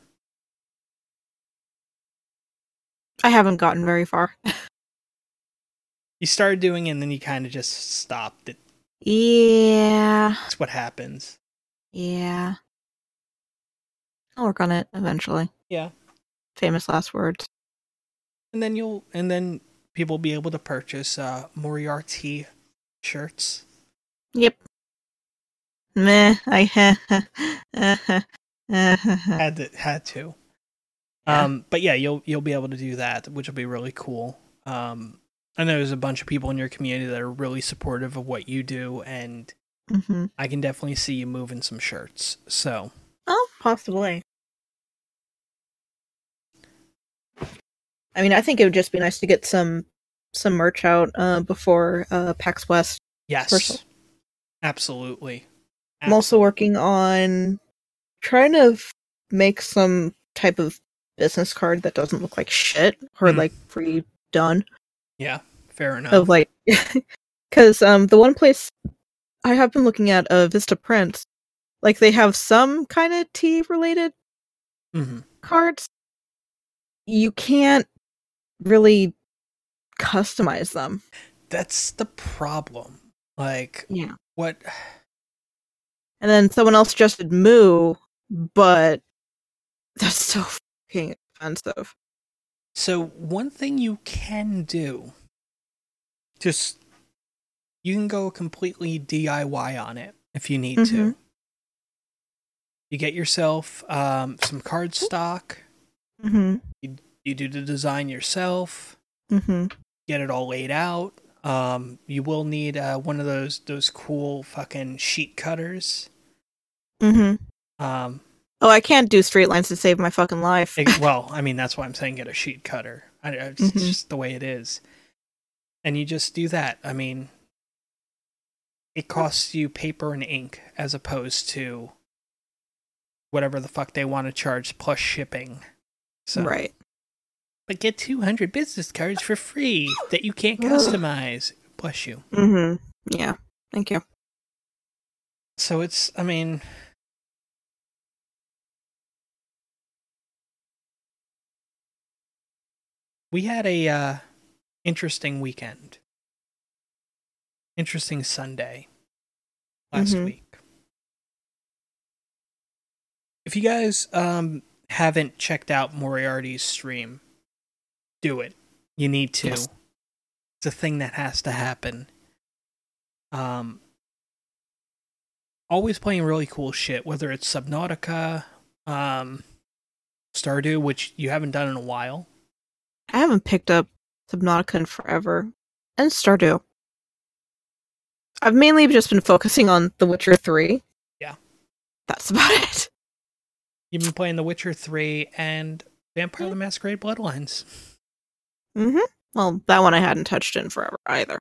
I haven't gotten very far. You started doing, it and then you kind of just stopped. It, yeah. that's what happens. Yeah. I'll work on it eventually. Yeah. Famous last words. And then you'll and then people will be able to purchase uh Moriarty shirts. Yep. Meh. I Had to had to. Yeah. Um but yeah, you'll you'll be able to do that, which will be really cool. Um I know there's a bunch of people in your community that are really supportive of what you do and hmm I can definitely see you moving some shirts. So Oh, possibly. I mean, I think it would just be nice to get some some merch out uh, before uh, PAX West. yes. Personal. Absolutely. I'm also working on trying to make some type of business card that doesn't look like shit or Hmm. like pre-done Yeah, fair enough. of like because um the one place I have been looking at uh Vista Prints like they have some kind of tea related hmm cards you can't really customize them That's the problem. Like yeah what and then someone else suggested moo but that's so fucking expensive So one thing you can do, just you can go completely DIY on it if you need to. Mhm. You get yourself um, some cardstock. mm-hmm You do the design yourself. mm-hmm Get it all laid out. Um, you will need uh, one of those those cool fucking sheet cutters. Mm-hmm Um, oh i can't do straight lines to save my fucking life Ex- well, I mean, that's why I'm saying get a sheet cutter. I, it's Mhm. just the way it is. And you just do that. I mean, it costs you paper and ink as opposed to whatever the fuck they want to charge plus shipping. So, right But get 200 business cards for free that you can't customize. Bless you. mm-hmm yeah thank you So it's, I mean, we had a uh, interesting weekend, interesting Sunday last Mhm. week. If you guys um, haven't checked out Moriarty's stream, do it. You need to. Yes. It's a thing that has to happen. Um, always playing really cool shit, whether it's Subnautica, um, Stardew, which you haven't done in a while. I haven't picked up Subnautica in forever, and Stardew. I've mainly just been focusing on The Witcher 3. Yeah. That's about it. You've been playing The Witcher 3 and Vampire the Masquerade Bloodlines. Mm-hmm. Well, that one I hadn't touched in forever either.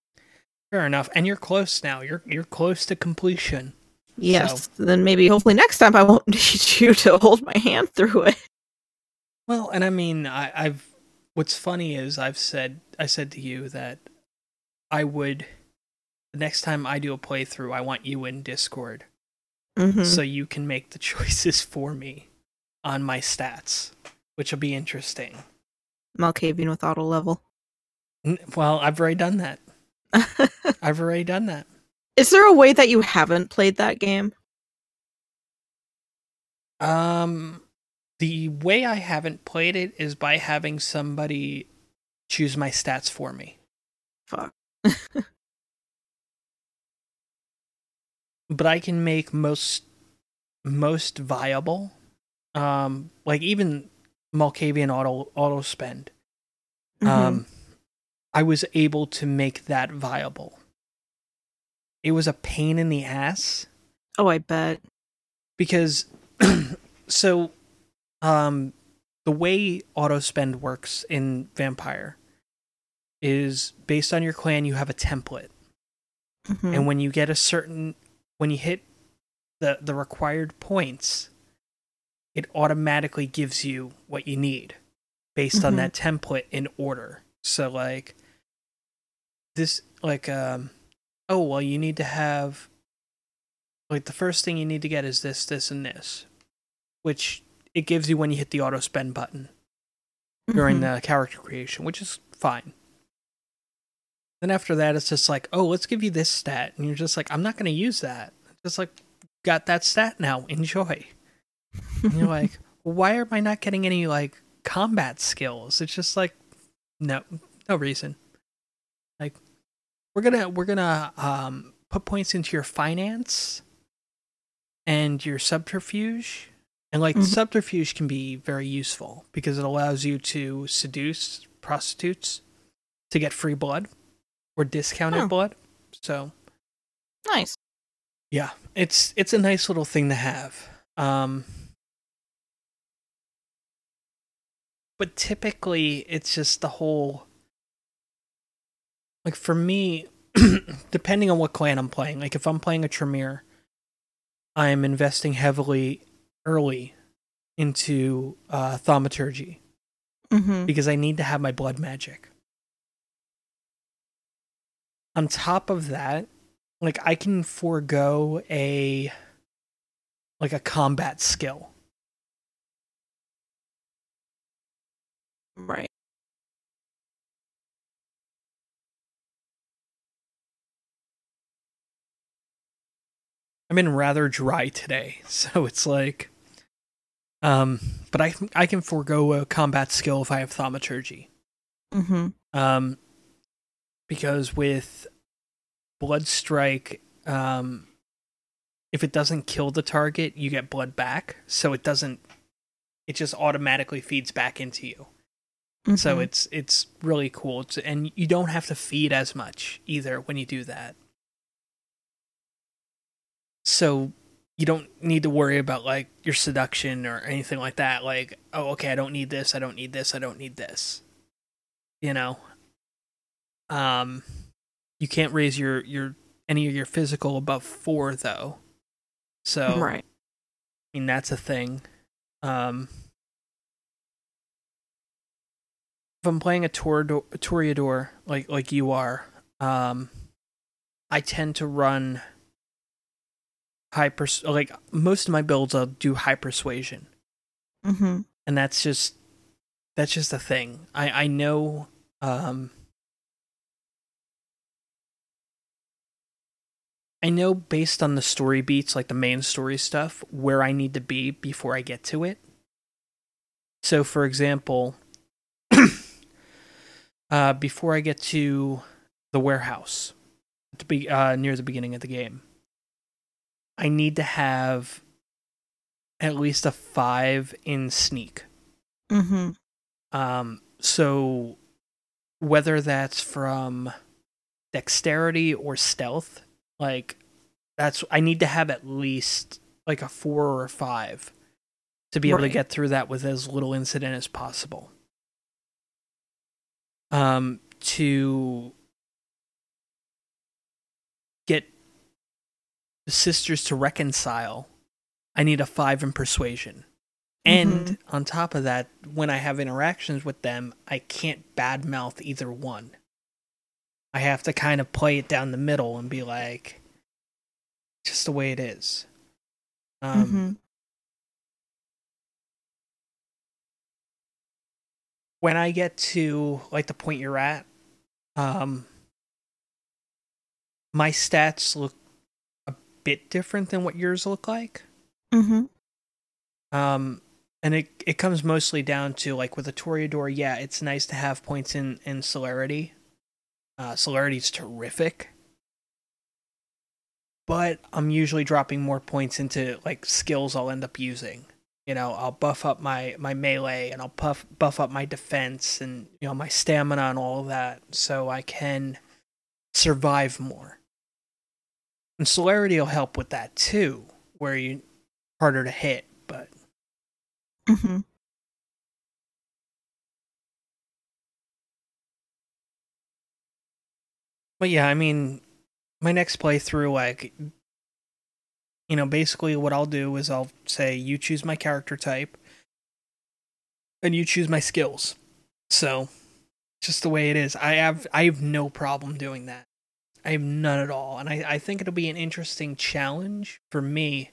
Fair enough. And you're close now. You're you're close to completion. Yes. Then maybe, hopefully, next time I won't need you to hold my hand through it. Well, and I mean, I, I've. What's funny is I've said I said to you that I would. The next time I do a playthrough, I want you in Discord Mm-hmm. so you can make the choices for me on my stats, which will be interesting. Malkavian with auto level. Well, I've already done that. I've already done that. Is there a way that you haven't played that game? Um, the way I haven't played it is by having somebody choose my stats for me. Fuck. But I can make most most viable. Um, like even Malkavian auto auto spend. Mhm. Um, I was able to make that viable. It was a pain in the ass oh, I bet. because so um the way auto spend works in vampire is based on your clan you have a template Mhm. and when you get a certain when you hit the the required points, it automatically gives you what you need based on Mhm. that template in order. So like this like um oh well you need to have like the first thing you need to get is this this and this which it gives you when you hit the auto spend button during Mhm. the character creation, which is fine. Then after that, it's just like, oh, let's give you this stat, and you're just like, I'm not going to use that. Just like, got that stat now. Enjoy. And you're like, why am I not getting any like combat skills? It's just like, no, no reason. Like, we're gonna we're gonna um put points into your finance and your subterfuge and like Mhm. subterfuge can be very useful because it allows you to seduce prostitutes to get free blood or discounted Oh. blood. So nice. yeah, it's it's a nice little thing to have. Um but typically it's just the whole like for me depending on what clan I'm playing, like if I'm playing a Tremere, I'm investing heavily early into uh thaumaturgy Mm-hmm. because I need to have my blood magic. On top of that, like I can forego a like a combat skill. Right. I'm in rather dry today, so it's like um but I I can forego a combat skill if I have thaumaturgy. Mm-hmm. Um because with blood strike um if it doesn't kill the target, you get blood back, so it doesn't it just automatically feeds back into you. So Mhm. it's it's really cool, it's, and you don't have to feed as much either when you do that. So you don't need to worry about like your seduction or anything like that. Like, oh, okay, I don't need this, I don't need this, I don't need this. You know, um, you can't raise your your any of your physical above four though. So right. I mean, that's a thing. Um, if I'm playing a Toreador, a Toreador like like you are, um, I tend to run high pers- like most of my builds. I'll do high persuasion, Mm-hmm. and that's just that's just a thing. I I know. Um, I know based on the story beats, like the main story stuff, where I need to be before I get to it. So, for example, uh, before I get to the warehouse, to be uh, near the beginning of the game, I need to have at least a five in sneak. Mm-hmm. Um, so whether that's from dexterity or stealth, like that's I need to have at least like a four or a five to be able to get through that with as little incident as possible. Um, to get the sisters to reconcile, I need a five in persuasion. And on top of that, when I have interactions with them, I can't badmouth either one. I have to kind of play it down the middle and be like, just the way it is. Um, mm-hmm. When I get to like the point you're at, um, my stats look bit different than what yours look like. Mm-hmm. Um, and it it comes mostly down to like with a Toreador, yeah, it's nice to have points in in celerity. Uh, celerity's terrific, but I'm usually dropping more points into like skills I'll end up using. You know, I'll buff up my my melee and I'll puff buff up my defense and you know my stamina and all of that, so I can survive more. And celerity will help with that too, where you harder to hit, but Mm-hmm. But yeah, I mean, my next playthrough, like, you know, basically what I'll do is I'll say you choose my character type and you choose my skills. So, just the way it is. I have I have no problem doing that. I have none at all. And I, I think it'll be an interesting challenge for me.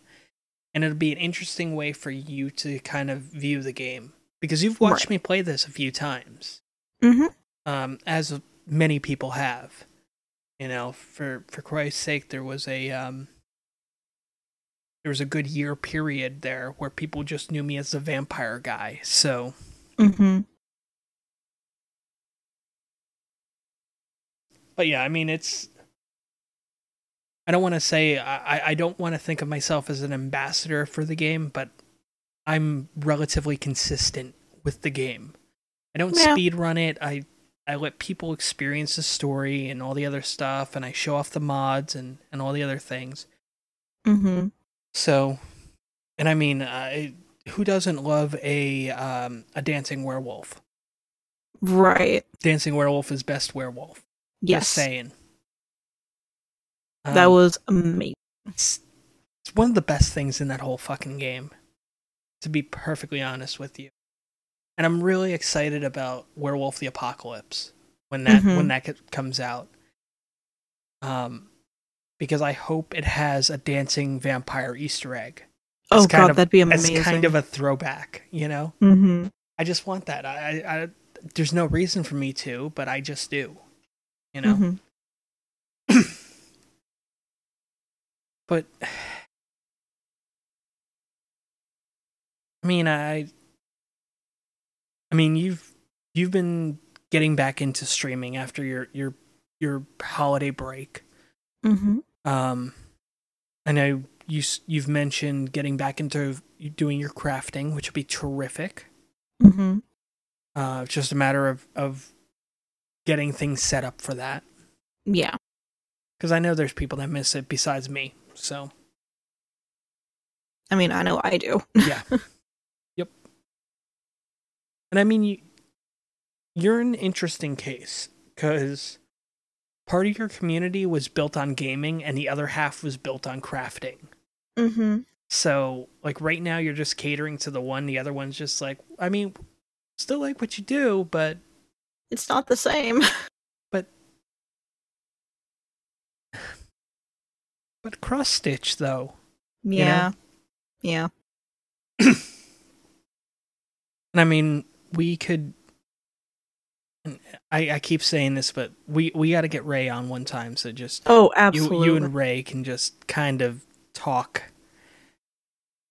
And it'll be an interesting way for you to kind of view the game. Because you've watched Right. me play this a few times. Mm-hmm. Um, as many people have. You know, for for Christ's sake, there was a um there was a good year period there where people just knew me as the vampire guy. So Mm-hmm. but yeah, I mean, it's. I don't want to say I, I don't want to think of myself as an ambassador for the game, but I'm relatively consistent with the game. I don't Yeah. speed run it. I I let people experience the story and all the other stuff, and I show off the mods and and all the other things. Mm-hmm. So, and I mean, uh, who doesn't love a um a dancing werewolf? Right. Dancing werewolf is best werewolf. Yes. Just saying. That Um, was amazing. it's, it's one of the best things in that whole fucking game to be perfectly honest with you and i'm really excited about werewolf the apocalypse when that Mhm. when that comes out um because i hope it has a dancing vampire easter egg Oh god, of- that'd be as amazing. kind of a throwback you know mm-hmm. i just want that I, I i there's no reason for me to but i just do you know Mm-hmm. but I mean, I I mean, you've you've been getting back into streaming after your your your holiday break. Mm-hmm. Um I know you you've mentioned getting back into doing your crafting, which would be terrific. Mm-hmm. Uh it's just a matter of of getting things set up for that Yeah. cuz I know there's people that miss it besides me. So, I mean, I know I do. yeah. yep. And I mean, you, you're an interesting case because part of your community was built on gaming and the other half was built on crafting. Mm-hmm. So, like, right now you're just catering to the one, the other one's just like, I mean, still like what you do, but It's not the same. but cross stitch though. Yeah. Yeah. And I mean, we could. I, I keep saying this, but we, we got to get Ray on one time. So just Oh, you, absolutely. you and Ray can just kind of talk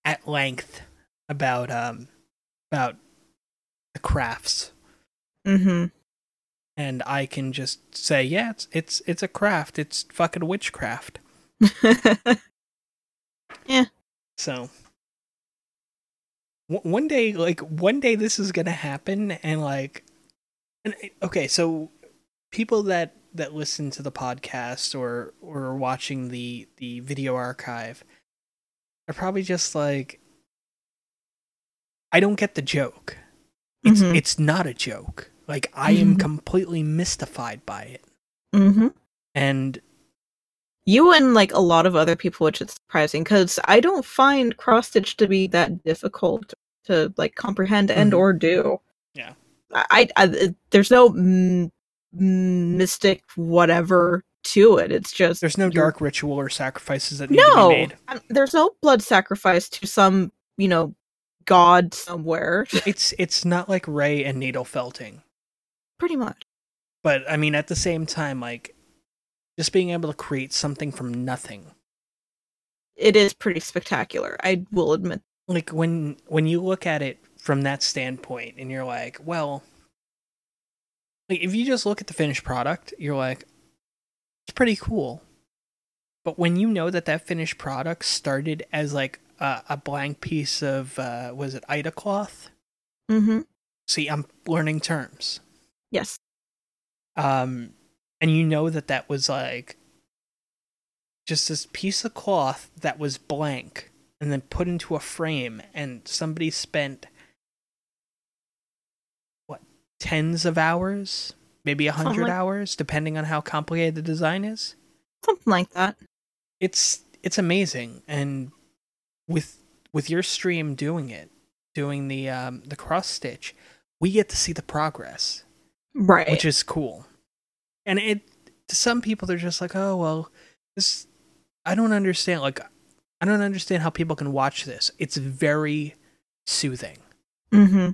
at length about um about the crafts, mm-hmm. and I can just say, yeah, it's it's it's a craft. It's fucking witchcraft. So w- one day, like one day, this is gonna happen, and like, and okay, so people that that listen to the podcast or or watching the the video archive are probably just like, I don't get the joke. It's Mhm. it's not a joke. Like I am Mhm. completely mystified by it, mm-hmm. and You and like a lot of other people, which is surprising because I don't find cross stitch to be that difficult to like comprehend and Mhm. or do. Yeah. I, I, I there's no mm, mystic whatever to it. It's just there's no dark ritual or sacrifices that need to No, be made. um, there's no blood sacrifice to some you know god somewhere. It's it's not like Ray and needle felting. Pretty much. but I mean, at the same time, like just being able to create something from nothing. It is pretty spectacular. I will admit. Like when when you look at it from that standpoint, and you're like, well, like if you just look at the finished product, you're like, it's pretty cool. But when you know that that finished product started as like a, a blank piece of uh, was it Aida cloth? Mm-hmm. See, I'm learning terms. Yes. um and you know that that was like just this piece of cloth that was blank and then put into a frame and somebody spent what tens of hours maybe a hundred like- hours depending on how complicated the design is Something like that. it's it's amazing and with with your stream doing it, doing the um the cross stitch, we get to see the progress, Right. which is cool. And it to some people they're just like, "Oh, well, this I don't understand like I don't understand how people can watch this. It's very soothing. mm-hmm.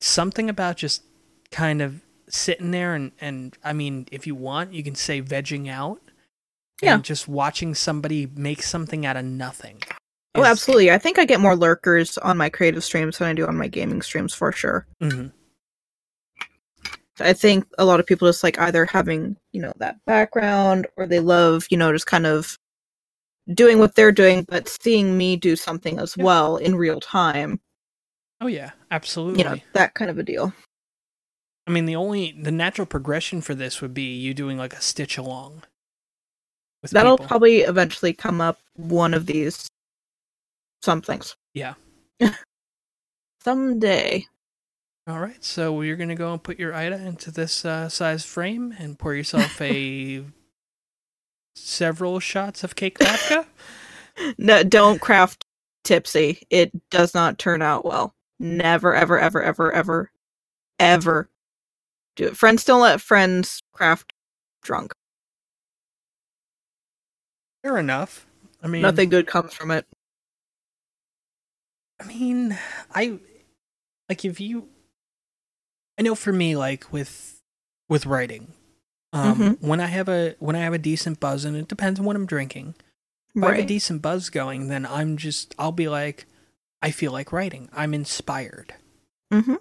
Something about just kind of sitting there and and I mean, if you want, you can say vegging out. Yeah. And just watching somebody make something out of nothing. Oh, absolutely. I think I get more lurkers on my creative streams than I do on my gaming streams for sure. Mhm. I think a lot of people just like either having, you know, that background or they love, you know, just kind of doing what they're doing, but seeing me do something as Yeah. well in real time. Oh yeah, absolutely. You know, that kind of a deal. I mean, the only the natural progression for this would be you doing like a stitch along. That'll people. probably eventually come up one of these somethings. Yeah. Someday. All right, so you're gonna go and put your Aida into this uh, size frame and pour yourself a several shots of cake vodka. No, don't craft tipsy. It does not turn out well. Never, ever, ever, ever, ever, ever do it. Friends don't let friends craft drunk. Fair enough. I mean, Nothing good comes from it. I mean, I like if you. I know for me, like with with writing, um, Mhm. when I have a when I have a decent buzz, and it depends on what I'm drinking. If I have a decent buzz going, then I'm just I'll be like, I feel like writing. I'm inspired, Mm-hmm.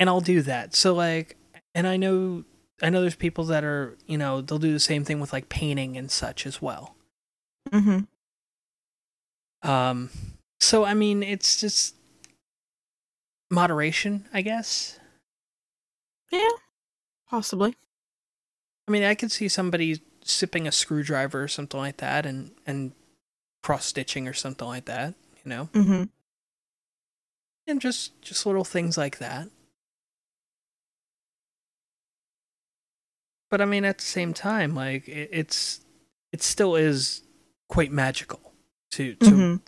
and I'll do that. So like, and I know I know there's people that are you know they'll do the same thing with like painting and such as well. Mm-hmm. Um, so I mean, it's just moderation, I guess. Yeah. Possibly. I mean, I could see somebody sipping a screwdriver or something like that, and and cross stitching or something like that, you know, Mm-hmm. and just just little things like that. But I mean, at the same time, like it, it's it still is quite magical to to Mhm.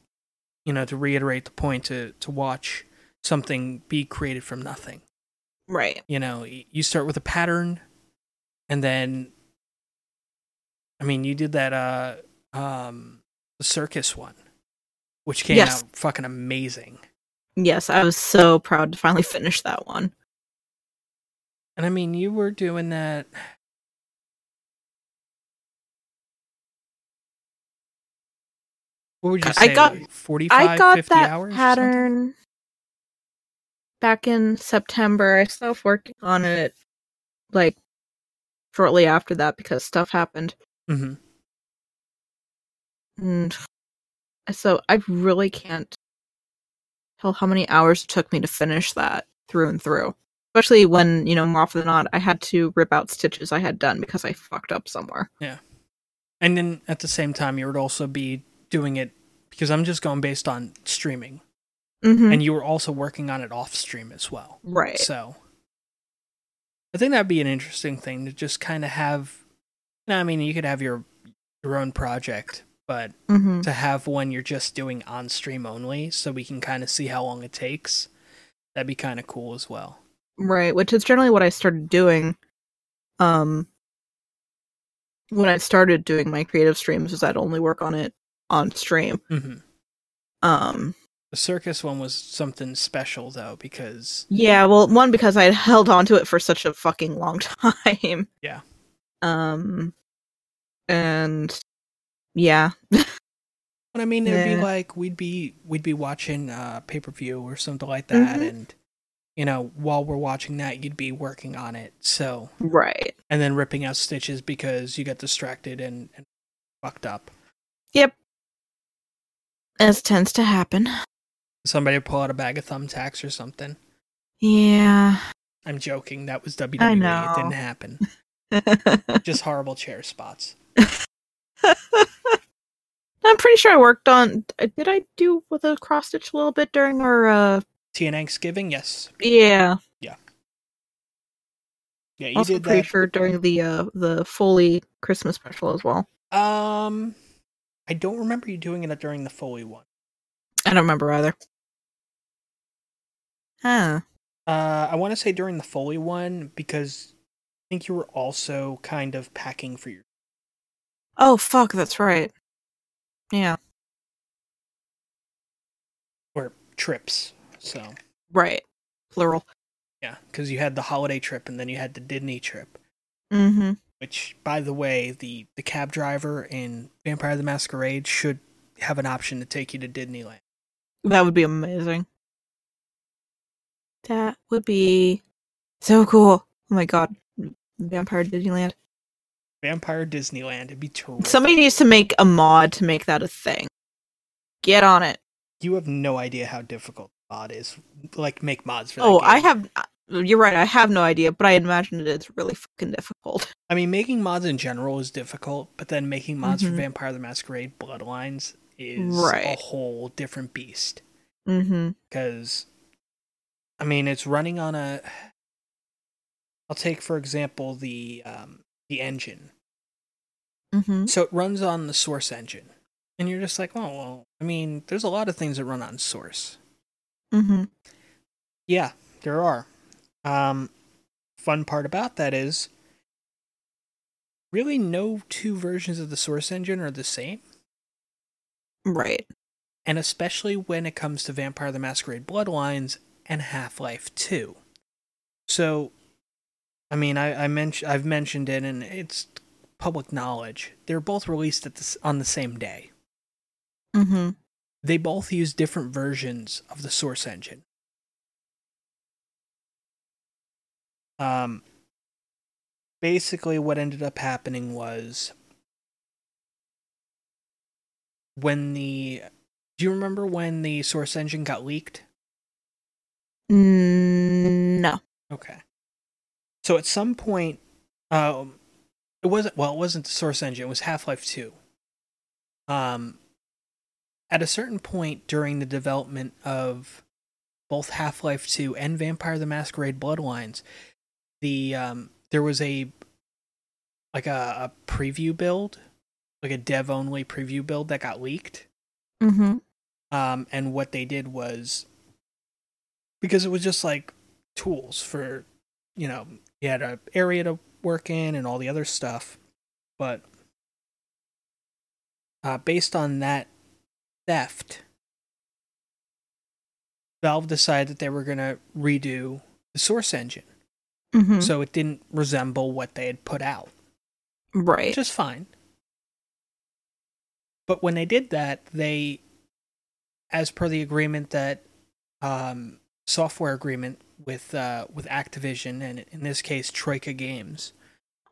you know to reiterate the point to to watch something be created from nothing. Right. you know you start with a pattern and then i mean you did that uh um the circus one which came Yes. out fucking amazing Yes, I was so proud to finally finish that one. and i mean you were doing that what would you say? I got- like 45 I got 50 that hours pattern back in September. I stopped working on it like shortly after that because stuff happened. Mhm. And so I really can't tell how many hours it took me to finish that through and through. Especially when, you know, more often than not, I had to rip out stitches I had done because I fucked up somewhere. Yeah. And then at the same time you would also be doing it because i'm just going based on streaming Mm-hmm. and you were also working on it off stream as well right. So I think that'd be an interesting thing to just kind of have. No, I mean, you could have your your own project, but Mm-hmm. to have one you're just doing on stream only, so we can kind of see how long it takes. That'd be kind of cool as well. Right, which is generally what I started doing. Um, when I started doing my creative streams, is I'd only work on it on stream. hmm Um, The circus one was something special though, because yeah, well, one because I held on to it for such a fucking long time. Yeah. Um, and yeah, but I mean, it'd be like we'd be we'd be watching uh, pay per view or something like that, Mhm. and you know, while we're watching that, you'd be working on it. So right. and then ripping out stitches because you got distracted and, and fucked up. Yep. As tends to happen. Somebody pull out a bag of thumbtacks or something. Yeah. I'm joking. That was WWE. I It didn't happen. Just horrible chair spots. I'm pretty sure I worked on. Did I do with a cross stitch a little bit during our? uh TN Thanksgiving, yes. Yeah, Yeah, you also did pretty that. sure during the uh the Foley Christmas special as well. Um, I don't remember you doing it during the Foley one. I don't remember either. Huh. Uh, I want to say during the Foley one because I think you were also kind of packing for your. Oh fuck, that's right. Yeah. or trips. So Right. Plural. yeah, because you had the holiday trip and then you had the Disney trip. Mm-hmm. Which, by the way, the the cab driver in Vampire the Masquerade should have an option to take you to Disneyland. That would be amazing. That would be so cool. Oh my god. Vampire Disneyland. Vampire Disneyland, it'd be terrific. Somebody needs to make a mod to make that a thing. Get on it. you have no idea how difficult mod is. Like make mods for. That Oh, game. I have. You're right. I have no idea, but I imagine it is really fucking difficult. I mean, making mods in general is difficult, but then making mods Mhm. for Vampire the Masquerade Bloodlines is Right. a whole different beast. Mm-hmm. I mean it's running on a I'll take for example the um the engine. Mm-hmm. So it runs on the source engine. And you're just like, "Oh, well, I mean, there's a lot of things that run on source." Mm-hmm. Yeah, there are. Um fun part about that is really no two versions of the source engine are the same. Right. and especially when it comes to Vampire the Masquerade Bloodlines and Half Life 2. So, I mean, I, I mentioned I've mentioned it, and it's public knowledge. They're both released at the, on the same day. Mm-hmm. They both use different versions of the source engine. Um, basically, what ended up happening was when the. Do you remember when the source engine got leaked? Mm, no. Okay. So at some point, um, it wasn't well, it wasn't the source engine. It was Half Life Two. Um, at a certain point during the development of both Half Life Two and Vampire the Masquerade Bloodlines, the um, there was a like a, a preview build, like a dev only preview build that got leaked. Mm-hmm. Um, and what they did was because it was just like tools for, you know, you had an area to work in and all the other stuff, but uh, based on that theft, Valve decided that they were going to redo the source engine, Mm-hmm. so it didn't resemble what they had put out, right. which is fine. But when they did that, they, as per the agreement that um, software agreement with uh, with Activision and in this case Troika Games,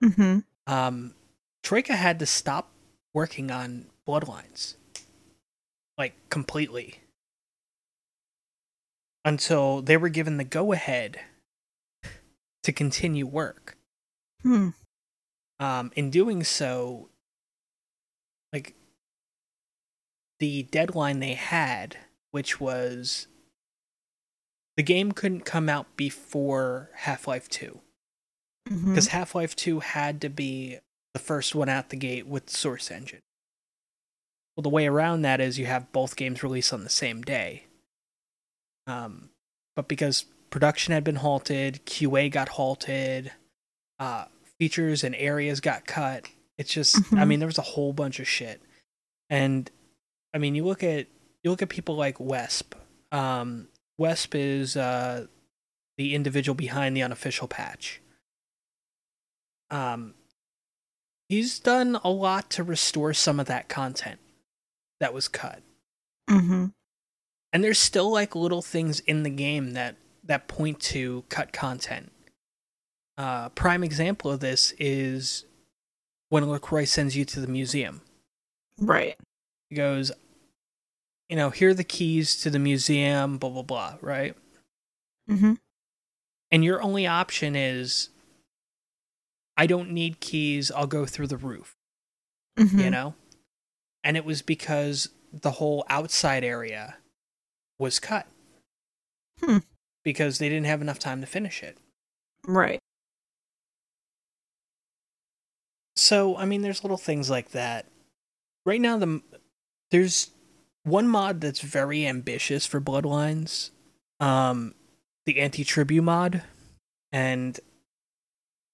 mm-hmm. um, Troika had to stop working on Bloodlines, like completely, until they were given the go ahead to continue work. Hmm. Um, in doing so, like the deadline they had, which was the game couldn't come out before Half Life 2. Mm-hmm. Because Half Life 2 had to be the first one out the gate with Source Engine. Well, the way around that is you have both games released on the same day. Um, but because production had been halted, QA got halted, uh, features and areas got cut. It's just, I Mhm. mean, there was a whole bunch of shit. And I mean, you look at you look at people like Wesp. Um, Wesp is uh, the individual behind the unofficial patch. Um, he's done a lot to restore some of that content that was cut, Mm-hmm. and there's still like little things in the game that that point to cut content. Uh, prime example of this is when Lacroix sends you to the museum. Right. He goes, you know, here are the keys to the museum, blah blah blah, right? Mm-hmm. And your only option is, I don't need keys. I'll go through the roof. Mm-hmm. you know and it was because the whole outside area was cut Hmm. because they didn't have enough time to finish it Right. so i mean there's little things like that right now the there's one mod that's very ambitious for Bloodlines, um, the anti-tribu mod, and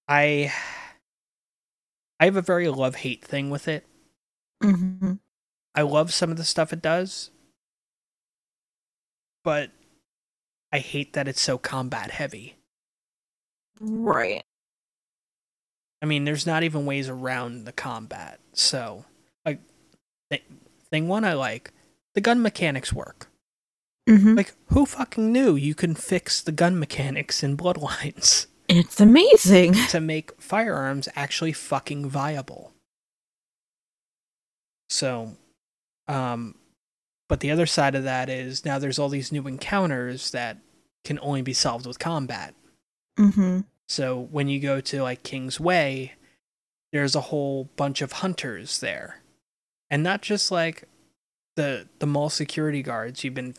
I I have a very love hate thing with it. Mm-hmm. I love some of the stuff it does, but I hate that it's so combat heavy. Right. I mean, there's not even ways around the combat. So, like, th- thing one I like, the gun mechanics work. Mm-hmm. Like, who fucking knew you can fix the gun mechanics in Bloodlines It's amazing. to make firearms actually fucking viable? So, um, but the other side of that is now there's all these new encounters that can only be solved with combat. Mm-hmm. So when you go to like King's Way, there's a whole bunch of hunters there. And not just like the the mall security guards you've been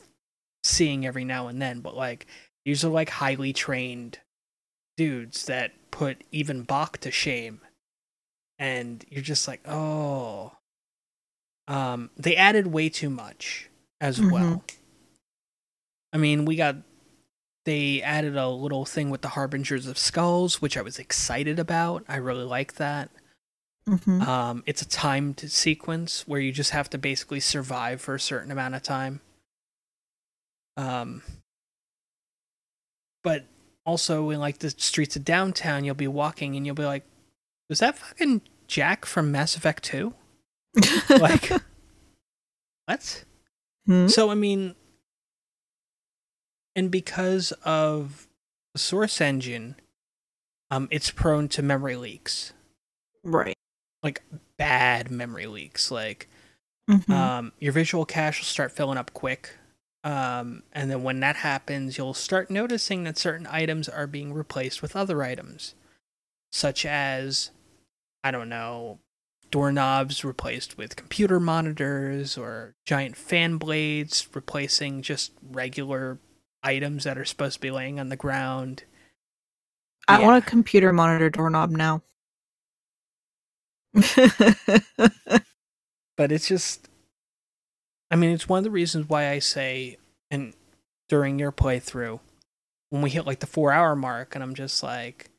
seeing every now and then, but like these are like highly trained dudes that put even Bach to shame. And you're just like, oh. Um, they added way too much as Mhm. well. I mean, we got they added a little thing with the harbingers of skulls which i was excited about i really like that Mm-hmm. um, it's a timed sequence where you just have to basically survive for a certain amount of time um, but also in like the streets of downtown you'll be walking and you'll be like was that fucking jack from mass effect 2 like what Hmm? so I mean, and because of the source engine, um, it's prone to memory leaks, right. Like bad memory leaks. Like, Mm-hmm. um, your visual cache will start filling up quick, um, and then when that happens, you'll start noticing that certain items are being replaced with other items, such as, I don't know, doorknobs replaced with computer monitors or giant fan blades replacing just regular items that are supposed to be laying on the ground. I Yeah. want a computer monitor doorknob now. But it's just I mean, it's one of the reasons why I say and during your playthrough when we hit like the 4 hour mark and I'm just like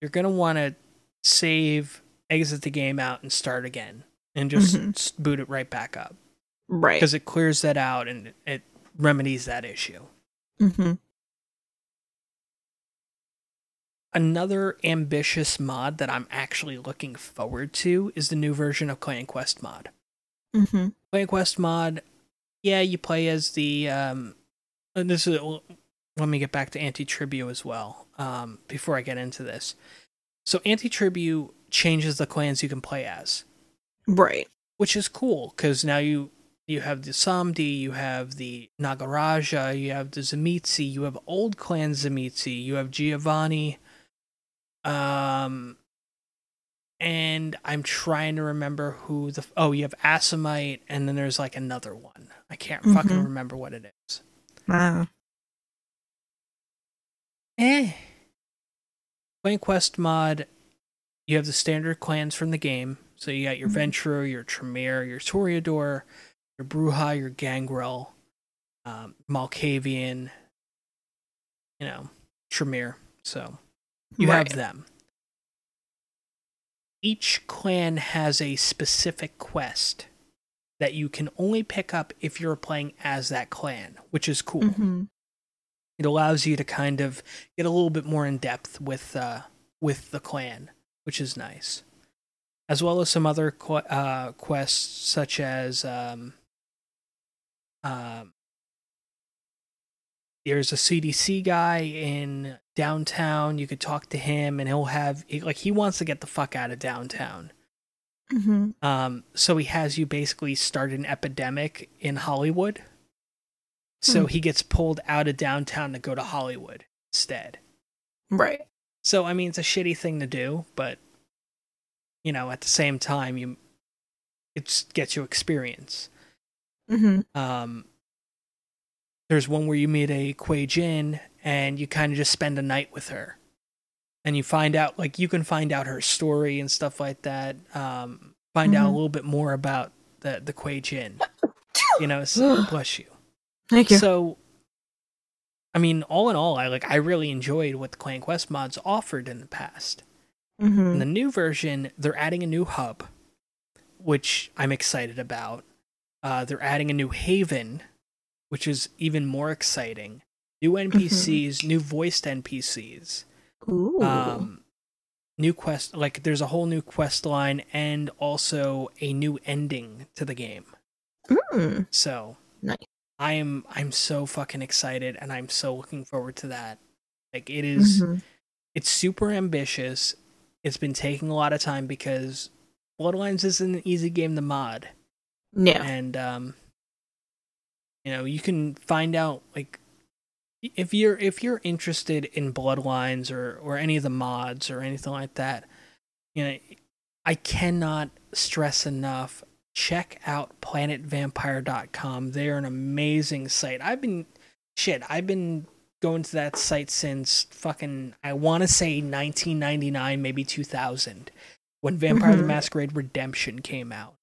you're going to want to save exit the game out and start again and just Mhm. boot it right back up right. because it clears that out and it, it remedies that issue. Mm-hmm. Another ambitious mod that I'm actually looking forward to is the new version of Clan Quest mod. Mm-hmm. Clan Quest mod, yeah, you play as the um and this is let me get back to anti-tribu as well. Um before I get into this. So anti-tribu changes the clans you can play as. Right. which is cool because now you you have the Samedi, you have the Nagaraja, you have the Tzimisce, you have old clan Tzimisce, you have Giovanni, um, and I'm trying to remember who the oh you have Assamite, and then there's like another one. I can't fucking Mhm. remember what it is. Wow. Eh. Clan Quest mod, you have the standard clans from the game. So you got your Mhm. Ventrue, your Tremere, your Toreador, your Brujah, your Gangrel, um, Malkavian, you know, Tremere. So you right. have them. Each clan has a specific quest that you can only pick up if you're playing as that clan, which is cool Mhm. it allows you to kind of get a little bit more in depth with uh with the clan which is nice as well as some other qu- uh quests such as um um there's a CDC guy in downtown you could talk to him and he'll have like he wants to get the fuck out of downtown Mhm. um, so he has you basically start an epidemic in Hollywood. So Hmm. he gets pulled out of downtown to go to Hollywood instead. Right. So I mean, it's a shitty thing to do, but you know, at the same time, you it gets you experience. Mm-hmm. Um, there's one where you meet a Kuei Jin and you kind of just spend a night with her. And you find out, like, you can find out her story and stuff like that. Um, find out a Mhm. little bit more about the, the Kuei Jin. You know, so, bless you. Thank you. So, I mean, all in all, I like I really enjoyed what the Clan Quest mods offered in the past. hmm In the new version, they're adding a new hub, which I'm excited about. Uh, they're adding a new haven, which is even more exciting. New NPCs, new voiced NPCs, Ooh. um, new quest. Like there's a whole new quest line and also a new ending to the game. Mm. So Nice. I am I'm so fucking excited and I'm so looking forward to that. Like it is Mhm. it's super ambitious. It's been taking a lot of time because Bloodlines isn't an easy game to mod. Yeah. And um you know, you can find out like if you're if you're interested in Bloodlines or or any of the mods or anything like that, you know, I cannot stress enough check out planetvampire.com. They're an amazing site. I've been shit, I've been going to that site since fucking I want to say 1999, maybe 2000 when Vampire the Mhm. Masquerade Redemption came out.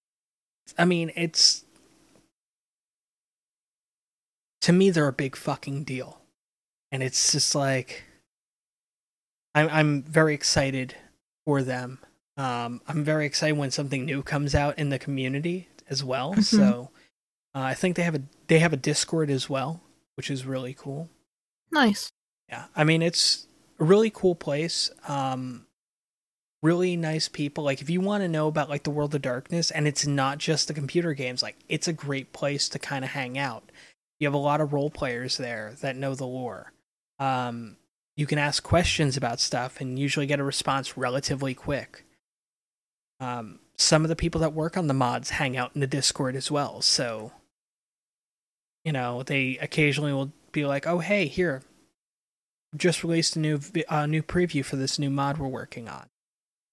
I mean, it's to me they're a big fucking deal. And it's just like I'm I'm very excited for them. Um, I'm very excited when something new comes out in the community as well. Mhm. So uh, I think they have a they have a Discord as well, which is really cool. Nice. Yeah, I mean it's a really cool place. Um, really nice people. Like if you want to know about like the world of darkness, and it's not just the computer games. Like it's a great place to kind of hang out. You have a lot of role players there that know the lore. Um, you can ask questions about stuff and usually get a response relatively quick. Um, some of the people that work on the mods hang out in the Discord as well, so you know they occasionally will be like, "Oh, hey, here, just released a new uh, new preview for this new mod we're working on."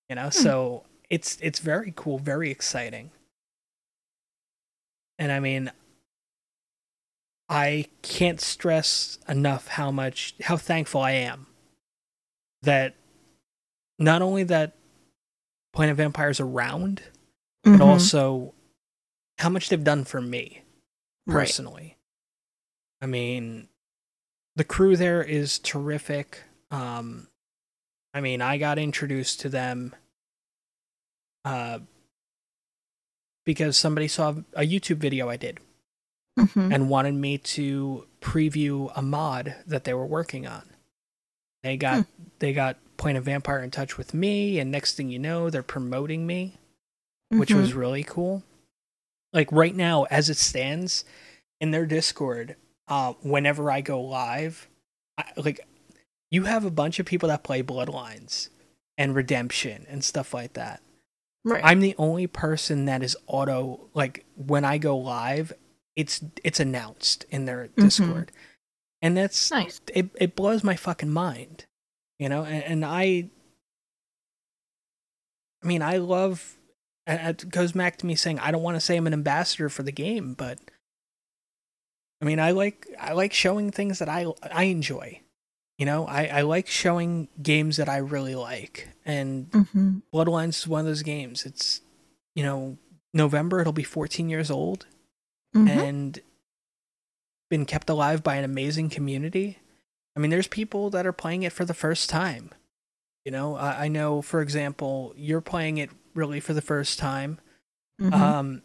You know, so it's it's very cool, very exciting. And I mean, I can't stress enough how much how thankful I am that not only that Planet Vampire's around, but Mhm. also how much they've done for me Right. personally. I mean, the crew there is terrific. Um, I mean, I got introduced to them uh, because somebody saw a YouTube video I did Mhm. and wanted me to preview a mod that they were working on. They got they got Planet Vampire in touch with me, and next thing you know, they're promoting me which Mhm. was really cool. Like right now, as it stands in their Discord, uh, whenever I go live, I, like you have a bunch of people that play Bloodlines and Redemption and stuff like that. right. I'm the only person that is auto like when I go live, it's it's announced in their Discord, and that's nice. it. It blows my fucking mind, you know. And, and I, I mean, I love. It goes back to me saying I don't want to say I'm an ambassador for the game, but I mean, I like I like showing things that I I enjoy. You know, I I like showing games that I really like, and hmm Bloodlines is one of those games. It's you know November it'll be 14 years old hmm and been kept alive by an amazing community. I mean, there's people that are playing it for the first time. You know, I, I know, for example, you're playing it really for the first time. Mhm. Um,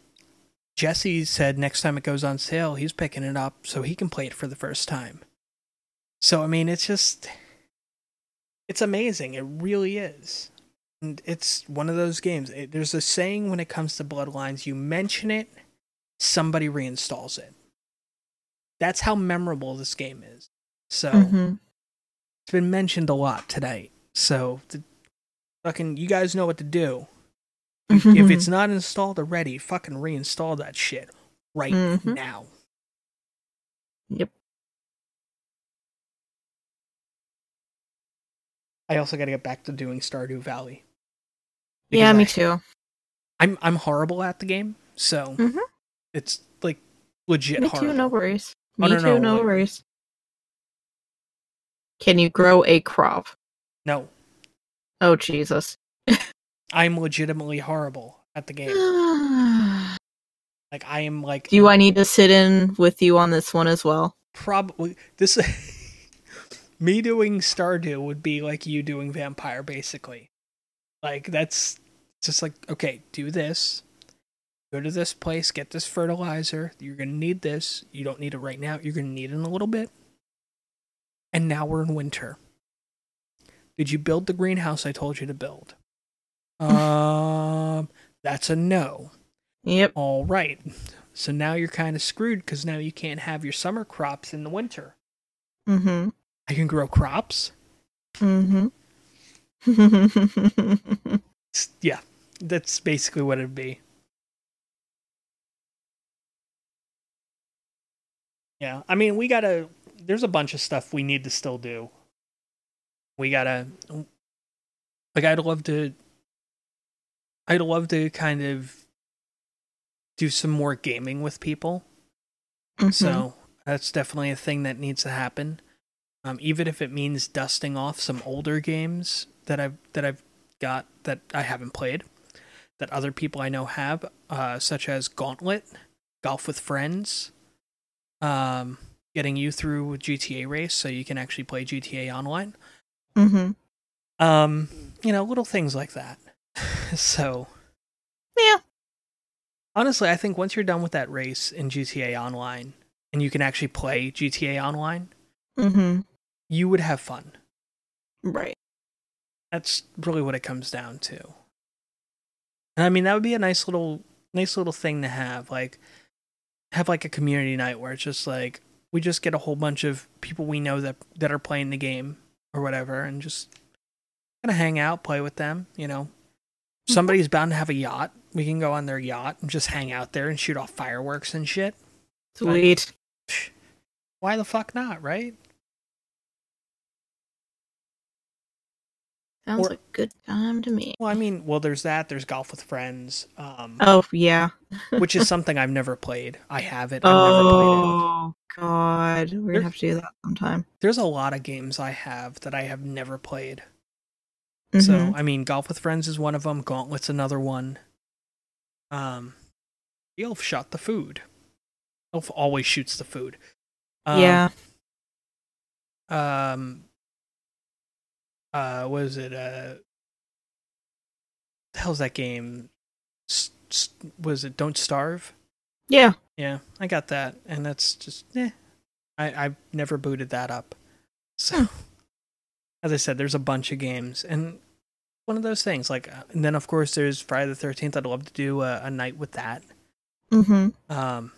Jesse said next time it goes on sale, he's picking it up so he can play it for the first time. So, I mean, it's just, it's amazing. It really is. And it's one of those games. It, there's a saying when it comes to Bloodlines you mention it, somebody reinstalls it. That's how memorable this game is. So, Mhm. it's been mentioned a lot tonight. So, the, fucking, you guys know what to do. If Mhm. it's not installed already, fucking reinstall that shit right Mhm. now. Yep. I also got to get back to doing Stardew Valley. Yeah, me I- too. I'm I'm horrible at the game, so Mhm. It's like legit Me horrible. too. No worries. Oh, Me no, too. no, No like- worries. Can you grow a crop? No, Oh Jesus. I'm legitimately horrible at the game. Like I am like Do I need to sit in with you on this one as well? probably this me doing Stardew would be like you doing Vampire basically. Like that's just like okay, do this. Go to this place, get this fertilizer. You're going to need this. You don't need it right now. You're going to need it in a little bit. And now we're in winter. Did you build the greenhouse I told you to build? um that's a no. Yep. All right. So now you're kind of screwed because now you can't have your summer crops in the winter. Mm-hmm. I can grow crops. Mm-hmm. Yeah, that's basically what it'd be. Yeah, I mean, we gotta. There's a bunch of stuff we need to still do. We gotta. Like, I'd love to. I'd love to kind of do some more gaming with people. Mm-hmm. So that's definitely a thing that needs to happen. Um, even if it means dusting off some older games that I've that I've got that I haven't played, that other people I know have, uh, such as Gauntlet, Golf with Friends, um, getting you through GTA race so you can actually play GTA online. Mm-hmm. Um, you know, little things like that. so Yeah. honestly, I think once you're done with that race in GTA Online and you can actually play GTA Online, Mm-hmm. you would have fun. Right. That's really what it comes down to. And I mean, that would be a nice little, nice little thing to have. Like, have like a community night where it's just like we just get a whole bunch of people we know that that are playing the game or whatever, and just kind of hang out, play with them. You know, mm-hmm. somebody's bound to have a yacht. We can go on their yacht and just hang out there and shoot off fireworks and shit. Sweet. Why the fuck not, right? Sounds or- like a good time to me. Well, I mean, well, there's that. There's golf with friends. Um, Oh yeah. which is something I've never played. I have it. I've never played it. Oh god, we're gonna have to do that sometime. There's a lot of games I have that I have never played. Mhm. So, I mean, Golf with Friends is one of them. Gauntlet's another one. Um, the elf shot the food. Elf always shoots the food. Um, yeah. Um. Uh, what is it? Uh, the hell's that game? S- s- was it Don't Starve? Yeah. Yeah, I got that, and that's just eh. I I've never booted that up. So, as I said, there's a bunch of games, and one of those things. Like, uh, and then of course there's Friday the Thirteenth. I'd love to do a, a night with that. Mm-hmm. Um,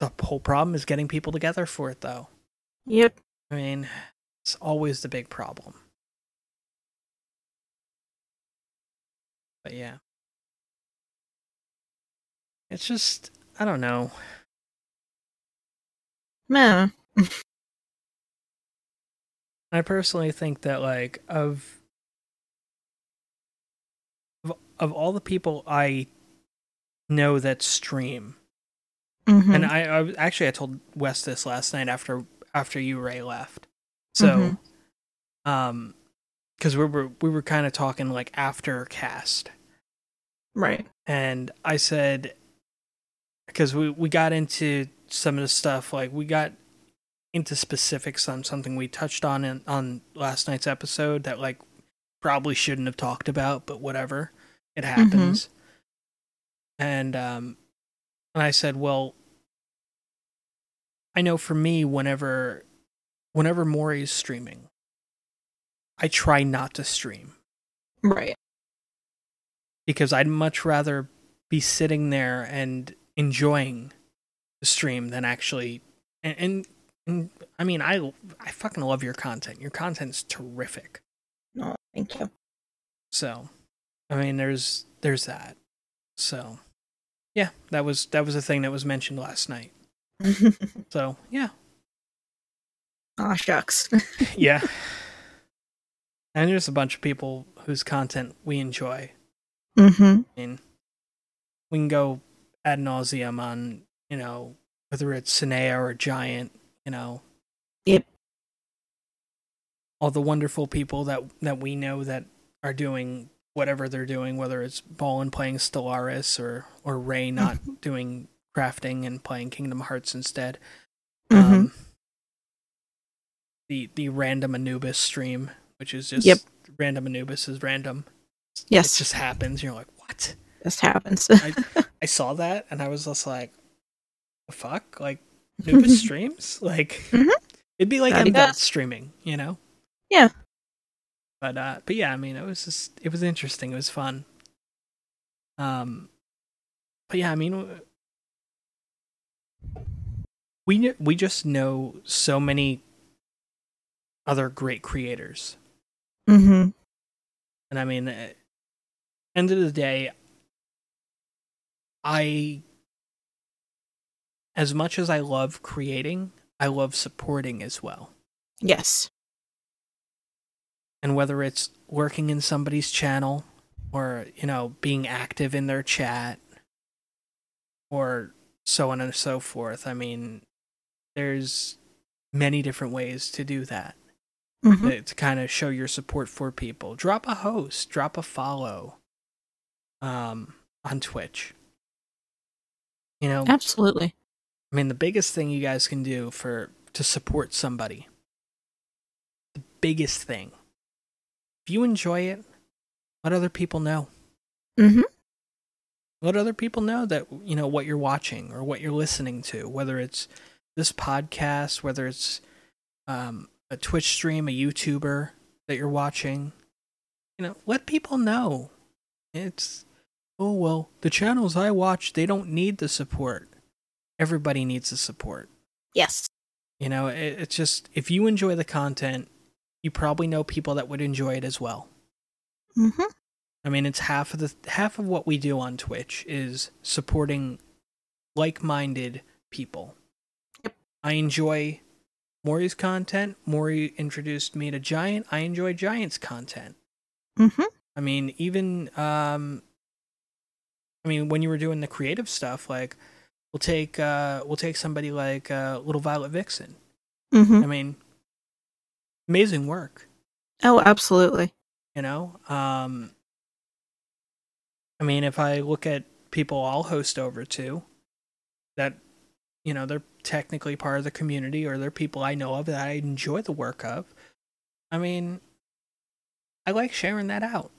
the whole problem is getting people together for it, though. Yep. I mean, it's always the big problem. But yeah, it's just I don't know. Man. I personally think that like of of, of all the people I know that stream, Mm-hmm. and I, I actually I told Wes this last night after after you Ray left, so um, because we were we were kind of talking like after cast, right. and I said because we we got into some of the stuff like we got into specifics on something we touched on in, on last night's episode that like probably shouldn't have talked about but whatever. It happens. And um and I said well I know for me whenever whenever Maury's streaming I try not to stream Right. because I'd much rather be sitting there and enjoying the stream than actually and, and, and I mean I I fucking love your content. Your content's terrific. No, thank you. So, I mean there's there's that. So, yeah, that was that was a thing that was mentioned last night. So, yeah. Ah, shucks. Yeah. And there's a bunch of people whose content we enjoy. mm-hmm. I mean, we can go ad nauseum on, you know, whether it's Sinea or Giant, you know. Yep. All the wonderful people that that we know that are doing whatever they're doing, whether it's Ballin playing Stellaris or or Ray not doing crafting and playing Kingdom Hearts instead. Mhm. Um, the the random Anubis stream, which is just Yep. random Anubis is random. yes, It just happens. You're like, what? this happens. I saw that and I was just like, the fuck? Like Anubis streams? Like Mhm. it'd be like he streaming, you know? Yeah. But uh but yeah, I mean it was just it was interesting. It was fun. Um but yeah, I mean we we just know so many other great creators. Hmm And I mean, end of the day, I, as much as I love creating, I love supporting as well. Yes. And whether it's working in somebody's channel or, you know, being active in their chat or so on and so forth, I mean, there's many different ways to do that. Hmm to, to kind of show your support for people. Drop a host, drop a follow um on Twitch. You know, Absolutely. I mean the biggest thing you guys can do for to support somebody. The biggest thing. If you enjoy it, let other people know. hmm Let other people know that you know what you're watching or what you're listening to, whether it's this podcast, whether it's um, a Twitch stream, a YouTuber that you're watching. You know, let people know. It's oh well, the channels I watch, they don't need the support. Everybody needs the support. Yes. You know, it, it's just if you enjoy the content, you probably know people that would enjoy it as well. hmm I mean, it's half of the half of what we do on Twitch is supporting like-minded people. Yep. I enjoy Maury's content. Maury introduced me to Giant. I enjoy Giant's content. hmm I mean, even um I mean, when you were doing the creative stuff, like we'll take uh we'll take somebody like uh Little Violet Vixen. hmm I mean, amazing work. Oh, absolutely. you know um i mean if i look at people i'll host over to that you know they're technically part of the community or they're people i know of that i enjoy the work of. I mean i like sharing that out.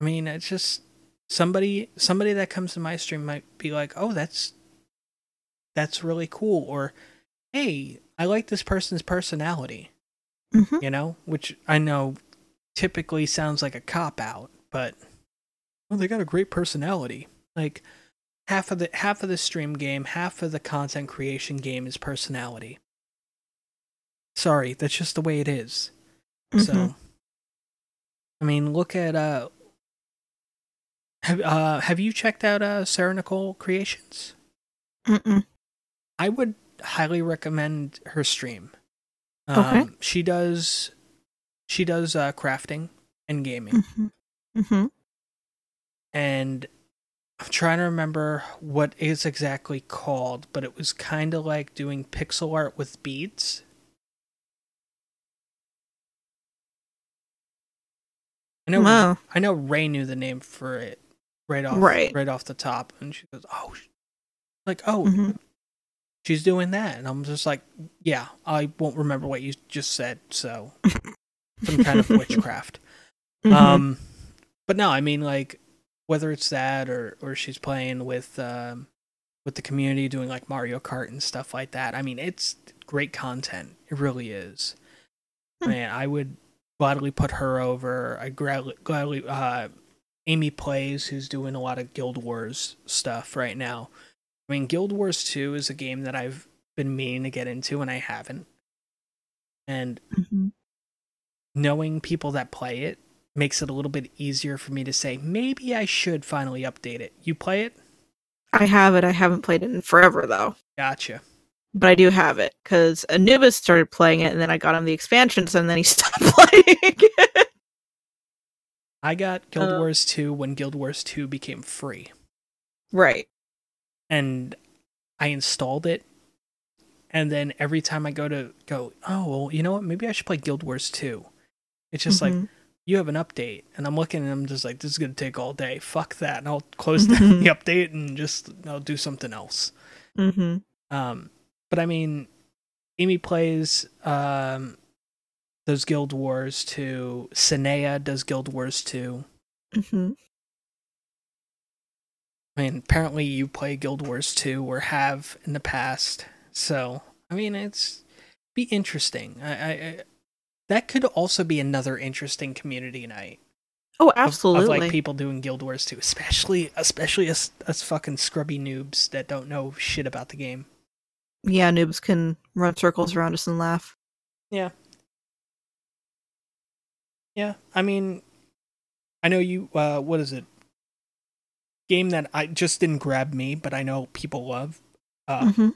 I mean it's just somebody somebody that comes to my stream might be like oh that's that's really cool or hey i like this person's personality hmm you know, which I know typically sounds like a cop out, but well, they got a great personality. Like half of the half of the stream game, half of the content creation game is personality. Sorry, that's just the way it is. So, Mhm. I mean, look at uh, have uh, have you checked out uh Sarah Nicole Creations? Mm-mm. I would highly recommend her stream. Okay. Um, she does she does uh, crafting and gaming, hmm hmm and I'm trying to remember what it's exactly called, but it was kind of like doing pixel art with beads. I know Wow. I know Ray knew the name for it right off Right. right off the top, and she goes, "Oh, like oh, Mhm. she's doing that," and I'm just like, "Yeah, I won't remember what you just said." So some kind of witchcraft. Mhm. Um, but no, I mean like whether it's that or or she's playing with um with the community doing like Mario Kart and stuff like that. I mean, it's great content. It really is. Hmm. Man, I would gladly put her over. I gladly, gladly uh Amy plays who's doing a lot of Guild Wars stuff right now. I mean, Guild Wars 2 is a game that I've been meaning to get into and I haven't. And Mhm. knowing people that play it makes it a little bit easier for me to say maybe I should finally update it. You play it? I have it. I haven't played it in forever though, Gotcha. but I do have it because Anubis started playing it, and then I got him the expansions, and then he stopped playing. it. I got Guild Uh. Wars 2 when Guild Wars 2 became free. right. And I installed it. And then every time I go to go, oh, well, you know what? Maybe I should play Guild Wars 2. It's just like, Mhm. You have an update. And I'm looking and I'm just like, this is going to take all day. Fuck that. And I'll close down the update and just, I'll do something else. Mm-hmm. Um, but I mean, Amy plays um, those Guild Wars 2. Sinea does Guild Wars 2. Mm-hmm. I mean, apparently you play Guild Wars 2 or have in the past. So, I mean, it's be interesting. I, I, I that could also be another interesting community night. Oh, absolutely. Of, like people doing Guild Wars 2, especially especially us us fucking scrubby noobs that don't know shit about the game. yeah, noobs can run circles around us and laugh. Yeah. Yeah, I mean, I know you. Uh, what is it? Game that I just didn't grab me, but I know people love. Uh, hmm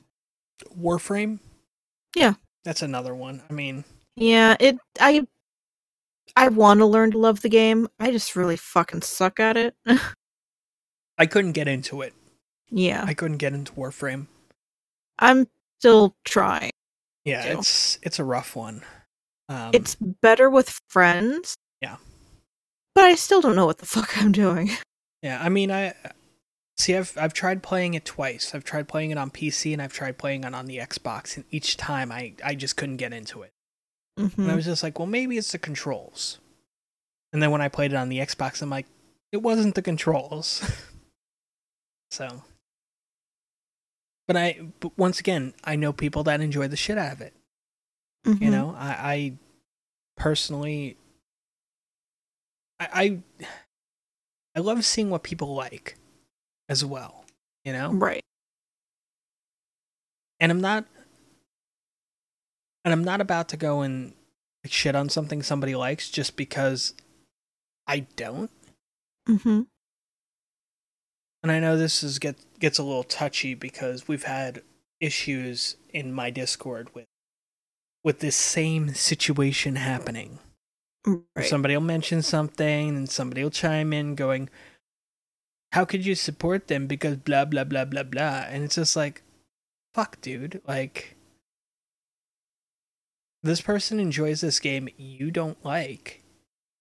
Warframe. Yeah. that's another one. I mean, Yeah, it. I. I want to learn to love the game. I just really fucking suck at it. I couldn't get into it. yeah, I couldn't get into Warframe. I'm still trying. Yeah, Too. it's it's a rough one. Um, It's better with friends. Yeah. But I still don't know what the fuck I'm doing. yeah. I mean, I see. I've I've tried playing it twice. I've tried playing it on PC and I've tried playing it on the Xbox, and each time I I just couldn't get into it. Mhm. And I was just like, well, maybe it's the controls. And then when I played it on the Xbox, I'm like, it wasn't the controls. so, but I, but once again, I know people that enjoy the shit out of it. You Mhm. know, I, I personally, I, I, I love seeing what people like, as well. You know, Right. and I'm not, and I'm not about to go and like, shit on something somebody likes just because I don't. Mm-hmm. And I know this is get gets a little touchy because we've had issues in my Discord with with this same situation happening. Right. Somebody will mention something and somebody will chime in going, How could you support them? Because blah blah blah blah blah. And it's just like, fuck dude. Like this person enjoys this game you don't like,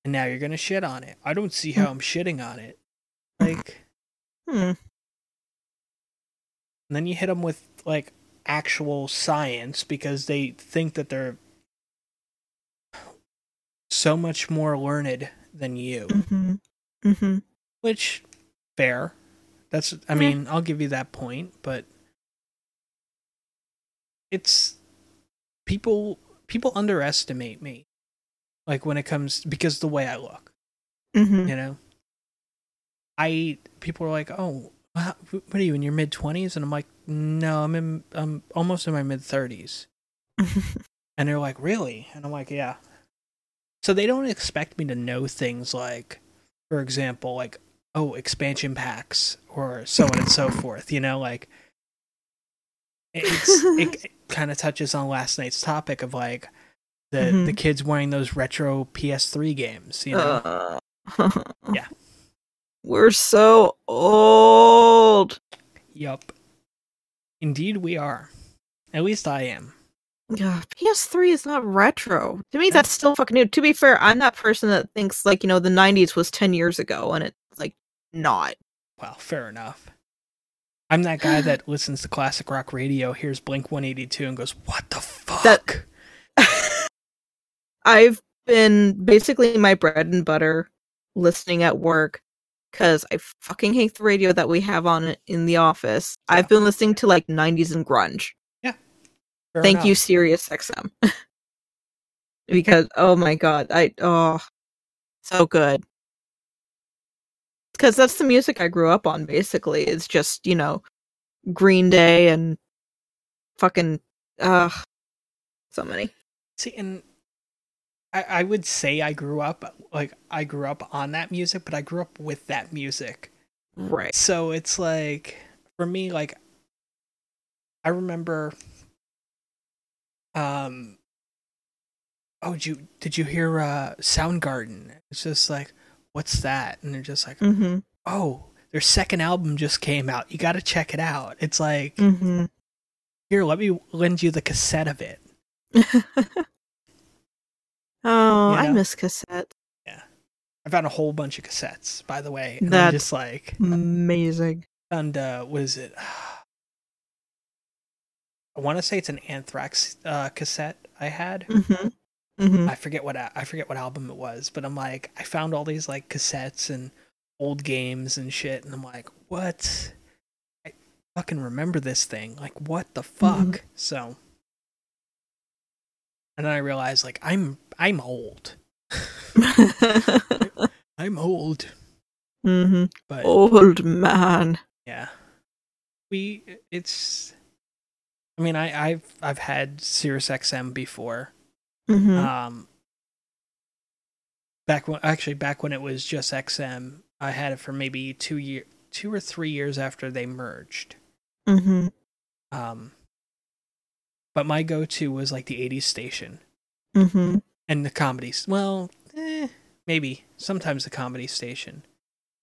and now you're gonna shit on it. I don't see how I'm shitting on it. Like Hmm. Then you hit them with like actual science because they think that they're so much more learned than you. Mm-hmm. Mm-hmm. Which fair. That's I mean, I'll give you that point, but it's people people underestimate me. Like when it comes because the way I look, Mm-hmm. you know. I people are like, "Oh, what are you in your mid 20s?" and I'm like, "No, I'm in I'm almost in my mid 30s." And they're like, "Really?" And I'm like, "Yeah." So they don't expect me to know things like for example, like oh, expansion packs or so on and so forth, you know, like it's it, kind of touches on last night's topic of like the the Mhm. kids wearing those retro PS3 games, you know. Uh, Yeah. We're so old. Yup. Indeed we are. At least I am. Yeah, PS3 is not retro. To me, that's still fucking new. To be fair, I'm that person that thinks like you know the '90s was 10 years ago, and it's like not. Well, fair enough. I'm that guy that listens to classic rock radio, hears Blink 182, and goes, "What the fuck?" That- I've been basically my bread and butter listening at work because I fucking hate the radio that we have on in the office. Yeah. I've been listening to like 90s and grunge. Fair Thank you. Sirius XM. because oh my god, I oh so good. Because that's the music I grew up on. Basically, it's just you know Green Day and fucking uh so many. See, and I, I would say I grew up like I grew up on that music, but I grew up with that music. Right. So it's like for me, like I remember. Um. Oh, did you did you hear uh, Soundgarden? It's just like, what's that? And they're just like, Mm-hmm. oh, their second album just came out. You got to check it out. It's like, Mm-hmm. here, let me lend you the cassette of it. oh, You I miss cassettes. Yeah. I found a whole bunch of cassettes, by the way. And I'm That's- just like, Amazing. and uh, what is it? I want to say it's an Anthrax uh, cassette I had. Mm-hmm. Mm-hmm. I forget what I forget what album it was, but I'm like I found all these like cassettes and old games and shit, and I'm like, what? I fucking remember this thing. Like, what the fuck? Mhm. So, and then I realized like I'm I'm old. I'm old, mm-hmm. but Old man. yeah, we it's. I mean, I I've I've had Sirius XM before. Mm-hmm. Um, back when actually back when it was just XM, I had it for maybe two year, two or three years after they merged. mm-hmm. Um, but my go-to was like the '80s station Mm-hmm. and the comedies. Well, eh, maybe sometimes the comedy station.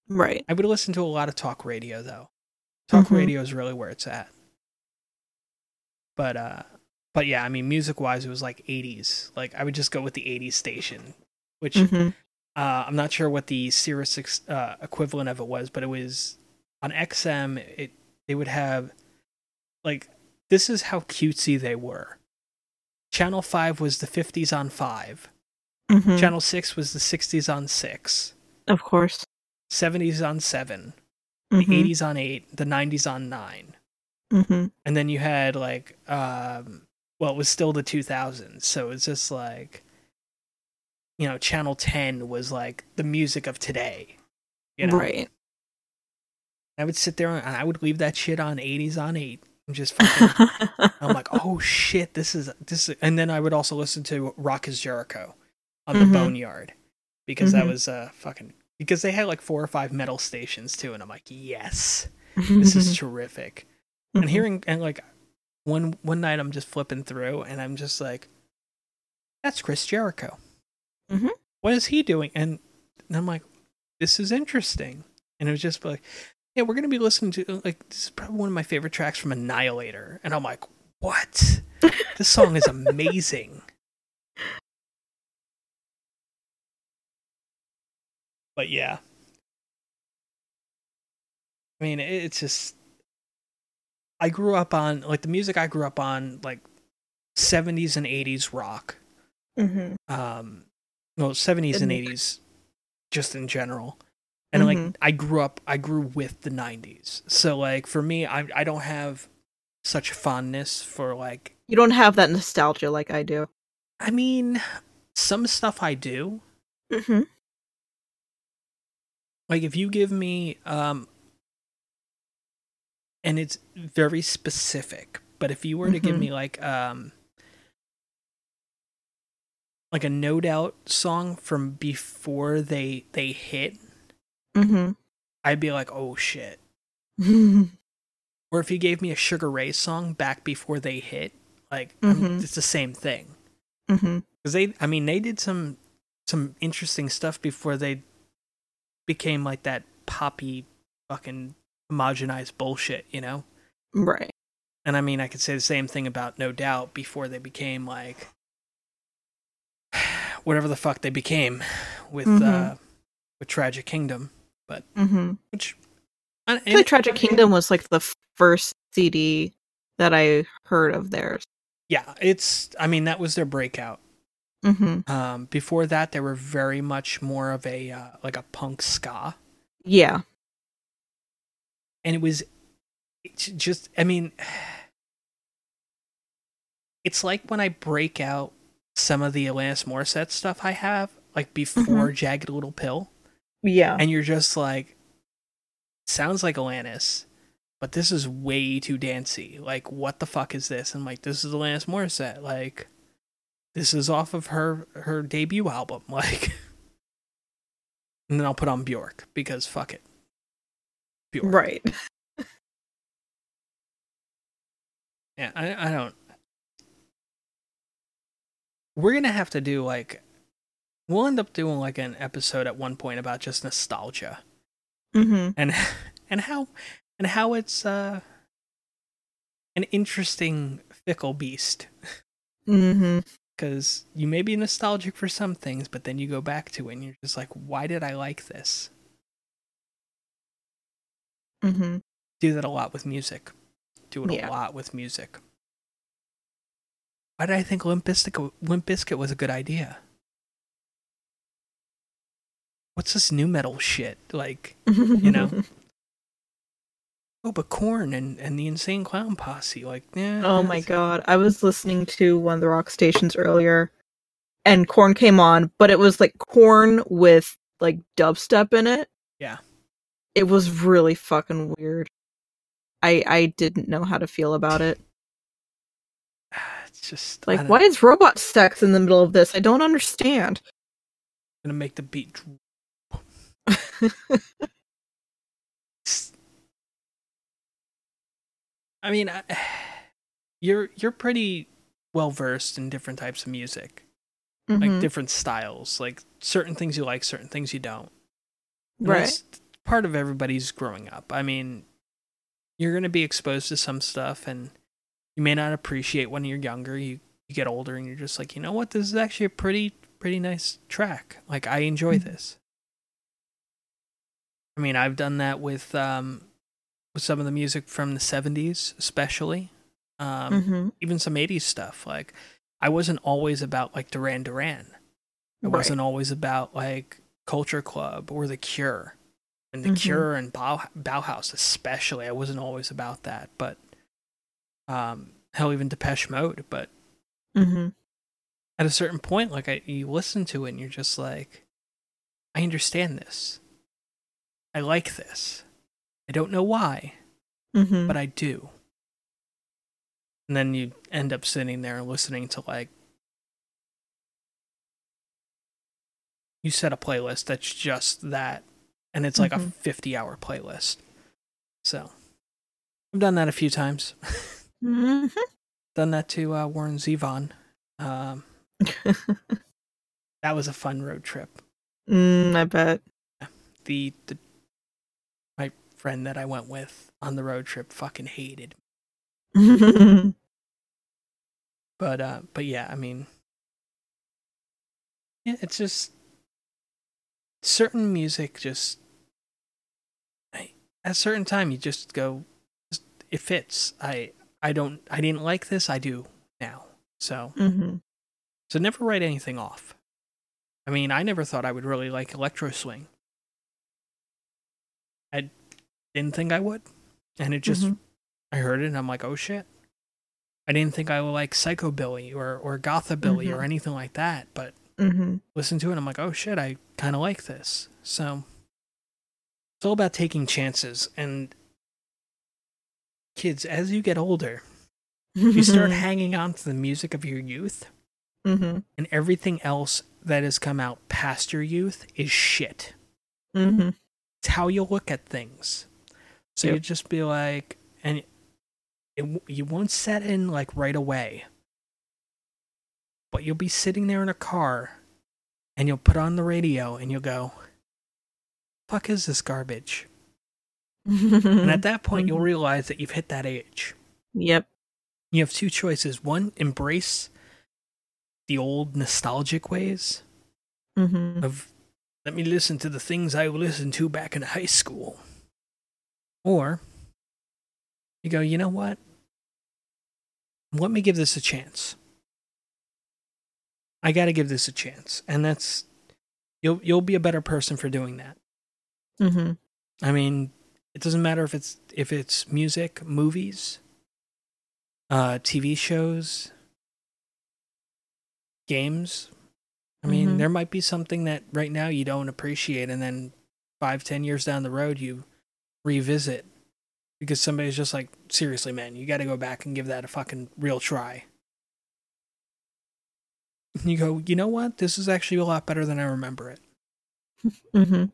Right. I would listen to a lot of talk radio though. Talk Mhm. radio is really where it's at. But uh, but yeah, I mean, music-wise, it was like '80s. Like I would just go with the '80s station, which Mm-hmm. Uh, I'm not sure what the Sirius ex- uh, equivalent of it was, but it was on XM. It they would have like this is how cutesy they were. Channel five was the 50s on 5 Mm-hmm. Channel six was the 60s on six. Of course. 70s on seven. Mm-hmm. The 80s on eight. The 90s on nine. Mm-hmm. And then you had like um, well, it was still the 2000s, so it's just like you know, Channel 10 was like the music of today. You know? Right. I would sit there and I would leave that shit on 80s on 8 and just fucking I'm like, "Oh shit, this is this is, and then I would also listen to Rock is Jericho on the Mhm. Boneyard because that Mhm. was uh fucking because they had like four or five metal stations too and I'm like, "Yes, this is terrific." Mm-hmm. And hearing and like one one night I'm just flipping through and I'm just like, "That's Chris Jericho." Mhm. What is he doing? And, and I'm like, "This is interesting." And it was just like, "Yeah, we're gonna be listening to like this is probably one of my favorite tracks from Annihilator," and I'm like, "What? this song is amazing." But yeah, I mean, it's just I grew up on like the music I grew up on like 70s and 80s rock. Mm-hmm. Um well, 70s and And- 80s just in general. And Mhm. like I grew up I grew with the 90s. So like for me I I don't have such fondness for like You don't have that nostalgia like I do. I mean some stuff I do. Mm-hmm. Like if you give me um and it's very specific, but if you were to give Mhm. me like um like a no doubt song from before they they hit, Mm-hmm. I'd be like, "Oh shit." mm-hmm. Or if you gave me a Sugar Ray song back before they hit, like I'm- Mhm. it's the same thing. Mm-hmm. Cuz they I mean, they did some some interesting stuff before they became like that poppy fucking homogenized bullshit, you know? Right. And I mean, I could say the same thing about No Doubt before they became like whatever the fuck they became with Mhm. uh with Tragic Kingdom, but Mm-hmm. which I feel like Tragic Kingdom was like the first CD that I heard of theirs. yeah, it's I mean that was their breakout. Mm-hmm. Um before that they were very much more of a uh, like a punk ska Yeah. And it was it's just I mean it's like when I break out some of the Alanis Morissette stuff I have like before mm-hmm. Jagged Little Pill. Yeah. and you're just like sounds like Alanis but this is way too dancey like what the fuck is this? And like this is Alanis Morissette. Like this is off of her her debut album. Like and then I'll put on Bjork because fuck it Bjork Right. yeah I, I don't we're gonna have to do like we'll end up doing like an episode at one point about just nostalgia Mm-hmm. and and how and how it's uh an interesting fickle beast Mm-hmm. because you may be nostalgic for some things but then you go back to it and you're just like why did i like this Mm-hmm. do that a lot with music do it Yeah. a lot with music Why did I think Limp Bizkit, Limp Bizkit was a good idea? What's this nu metal shit? Like, you know? oh, but Korn and, and the Insane Clown Posse. Like, yeah. Oh my god. I was listening to one of the rock stations earlier and Korn came on, but it was like Korn with like dubstep in it. Yeah. It was really fucking weird. I I didn't know how to feel about it. It's just Like, why is robot sex in the middle of this? I don't understand. I'm gonna make the beat. dr- I mean, I, you're you're pretty well versed in different types of music, like Mhm. different styles, like certain things you like, certain things you don't. And Right. Part of everybody's growing up. I mean, you're going to be exposed to some stuff and you may not appreciate when you're younger. You you get older and you're just like, "You know what? This is actually a pretty pretty nice track. Like I enjoy Mhm. this." I mean, I've done that with um with some of the music from the 70s, especially. Um Mhm. even some 80s stuff. Like I wasn't always about like Duran Duran. I Right. wasn't always about like Culture Club or The Cure. And The Mhm. Cure and Bau- Bauhaus especially. I wasn't always about that, but um hell even Depeche Mode, but Mhm. at a certain point like I you listen to it and you're just like I understand this. I like this. I don't know why, Mhm. but I do. And then you end up sitting there listening to like you set a playlist that's just that and it's like a Mhm. 50 hour playlist. So I've done that a few times. Mhm. done that to uh, Warren Zevon. Um, that was a fun road trip. mm, I bet. The the my friend that I went with on the road trip fucking hated but uh but yeah i mean yeah it's just certain music just at a certain time you just go it fits i i don't i didn't like this i do now so Mhm. so never write anything off i mean i never thought i would really like electro swing i didn't think i would and it just Mhm. I heard it and I'm like, oh shit. I didn't think I would like psychobilly or or gothabilly or Mhm. anything like that, but Mhm. listen to it and I'm like, oh shit, I kind of like this. So it's all about taking chances and kids as you get older, you start hanging on to the music of your youth Mhm. and everything else that has come out past your youth is shit. Mhm. It's how you look at things. So you just be like, and it, you won't set in like right away, but you'll be sitting there in a car, and you'll put on the radio and you'll go, "Fuck is this garbage?" And at that point, you'll realize that you've hit that age. Yep. You have two choices: one, embrace the old nostalgic ways Mhm. of let me listen to the things I listened to back in high school. Or you go, you know what? Let me give this a chance. I got to give this a chance. And that's you'll you'll be a better person for doing that. Mhm. I mean, it doesn't matter if it's if it's music, movies, uh TV shows, games. I mean, Mhm. there might be something that right now you don't appreciate and then five, ten years down the road you revisit because somebody's just like, seriously, man, you gotta go back and give that a fucking real try. And you go, you know what? This is actually a lot better than I remember it. Mhm.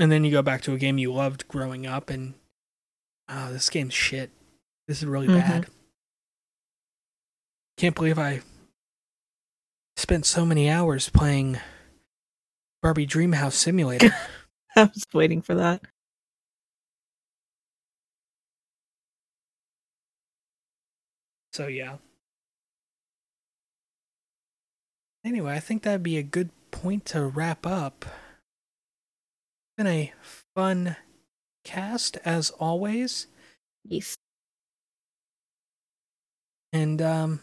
And then you go back to a game you loved growing up and oh, this game's shit. This is really Mhm. bad. Can't believe I spent so many hours playing Barbie Dreamhouse Simulator. I was waiting for that. so yeah. Anyway, I think that'd be a good point to wrap up. Been a fun cast as always. Yes. And um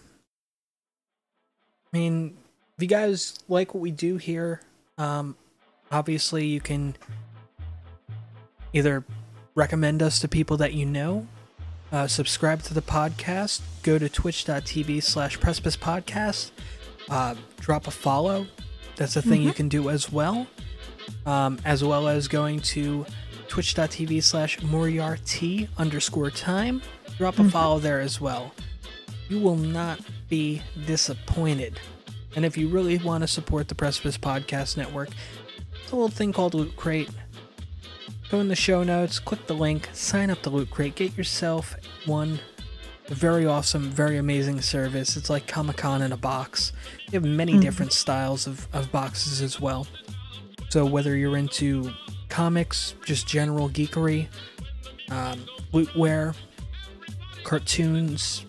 I mean, if you guys like what we do here, um, obviously you can either recommend us to people that you know, uh, subscribe to the podcast, go to twitch.tv slash precipice podcast, uh, drop a follow. That's a thing you can do as well. Um, as well as going to twitch.tv slash moriarty underscore time. Drop a follow there as well. You will not be disappointed. And if you really want to support the Precipice Podcast Network, it's a little thing called Loot Crate. Go in the show notes, click the link, sign up to Loot Crate, get yourself one. Very awesome, very amazing service. It's like Comic Con in a box. They have many different styles of, of boxes as well. So whether you're into comics, just general geekery, um, Loot Wear, cartoons,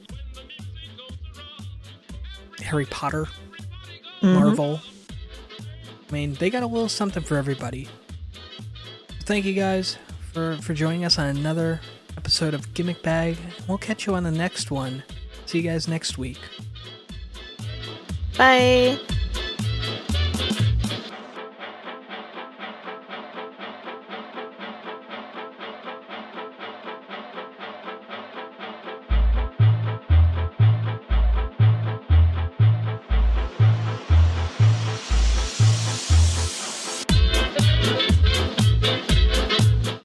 Harry Potter, Marvel. I mean, they got a little something for everybody. Thank you guys for for joining us on another episode of Gimmick Bag. We'll catch you on the next one. See you guys next week. Bye.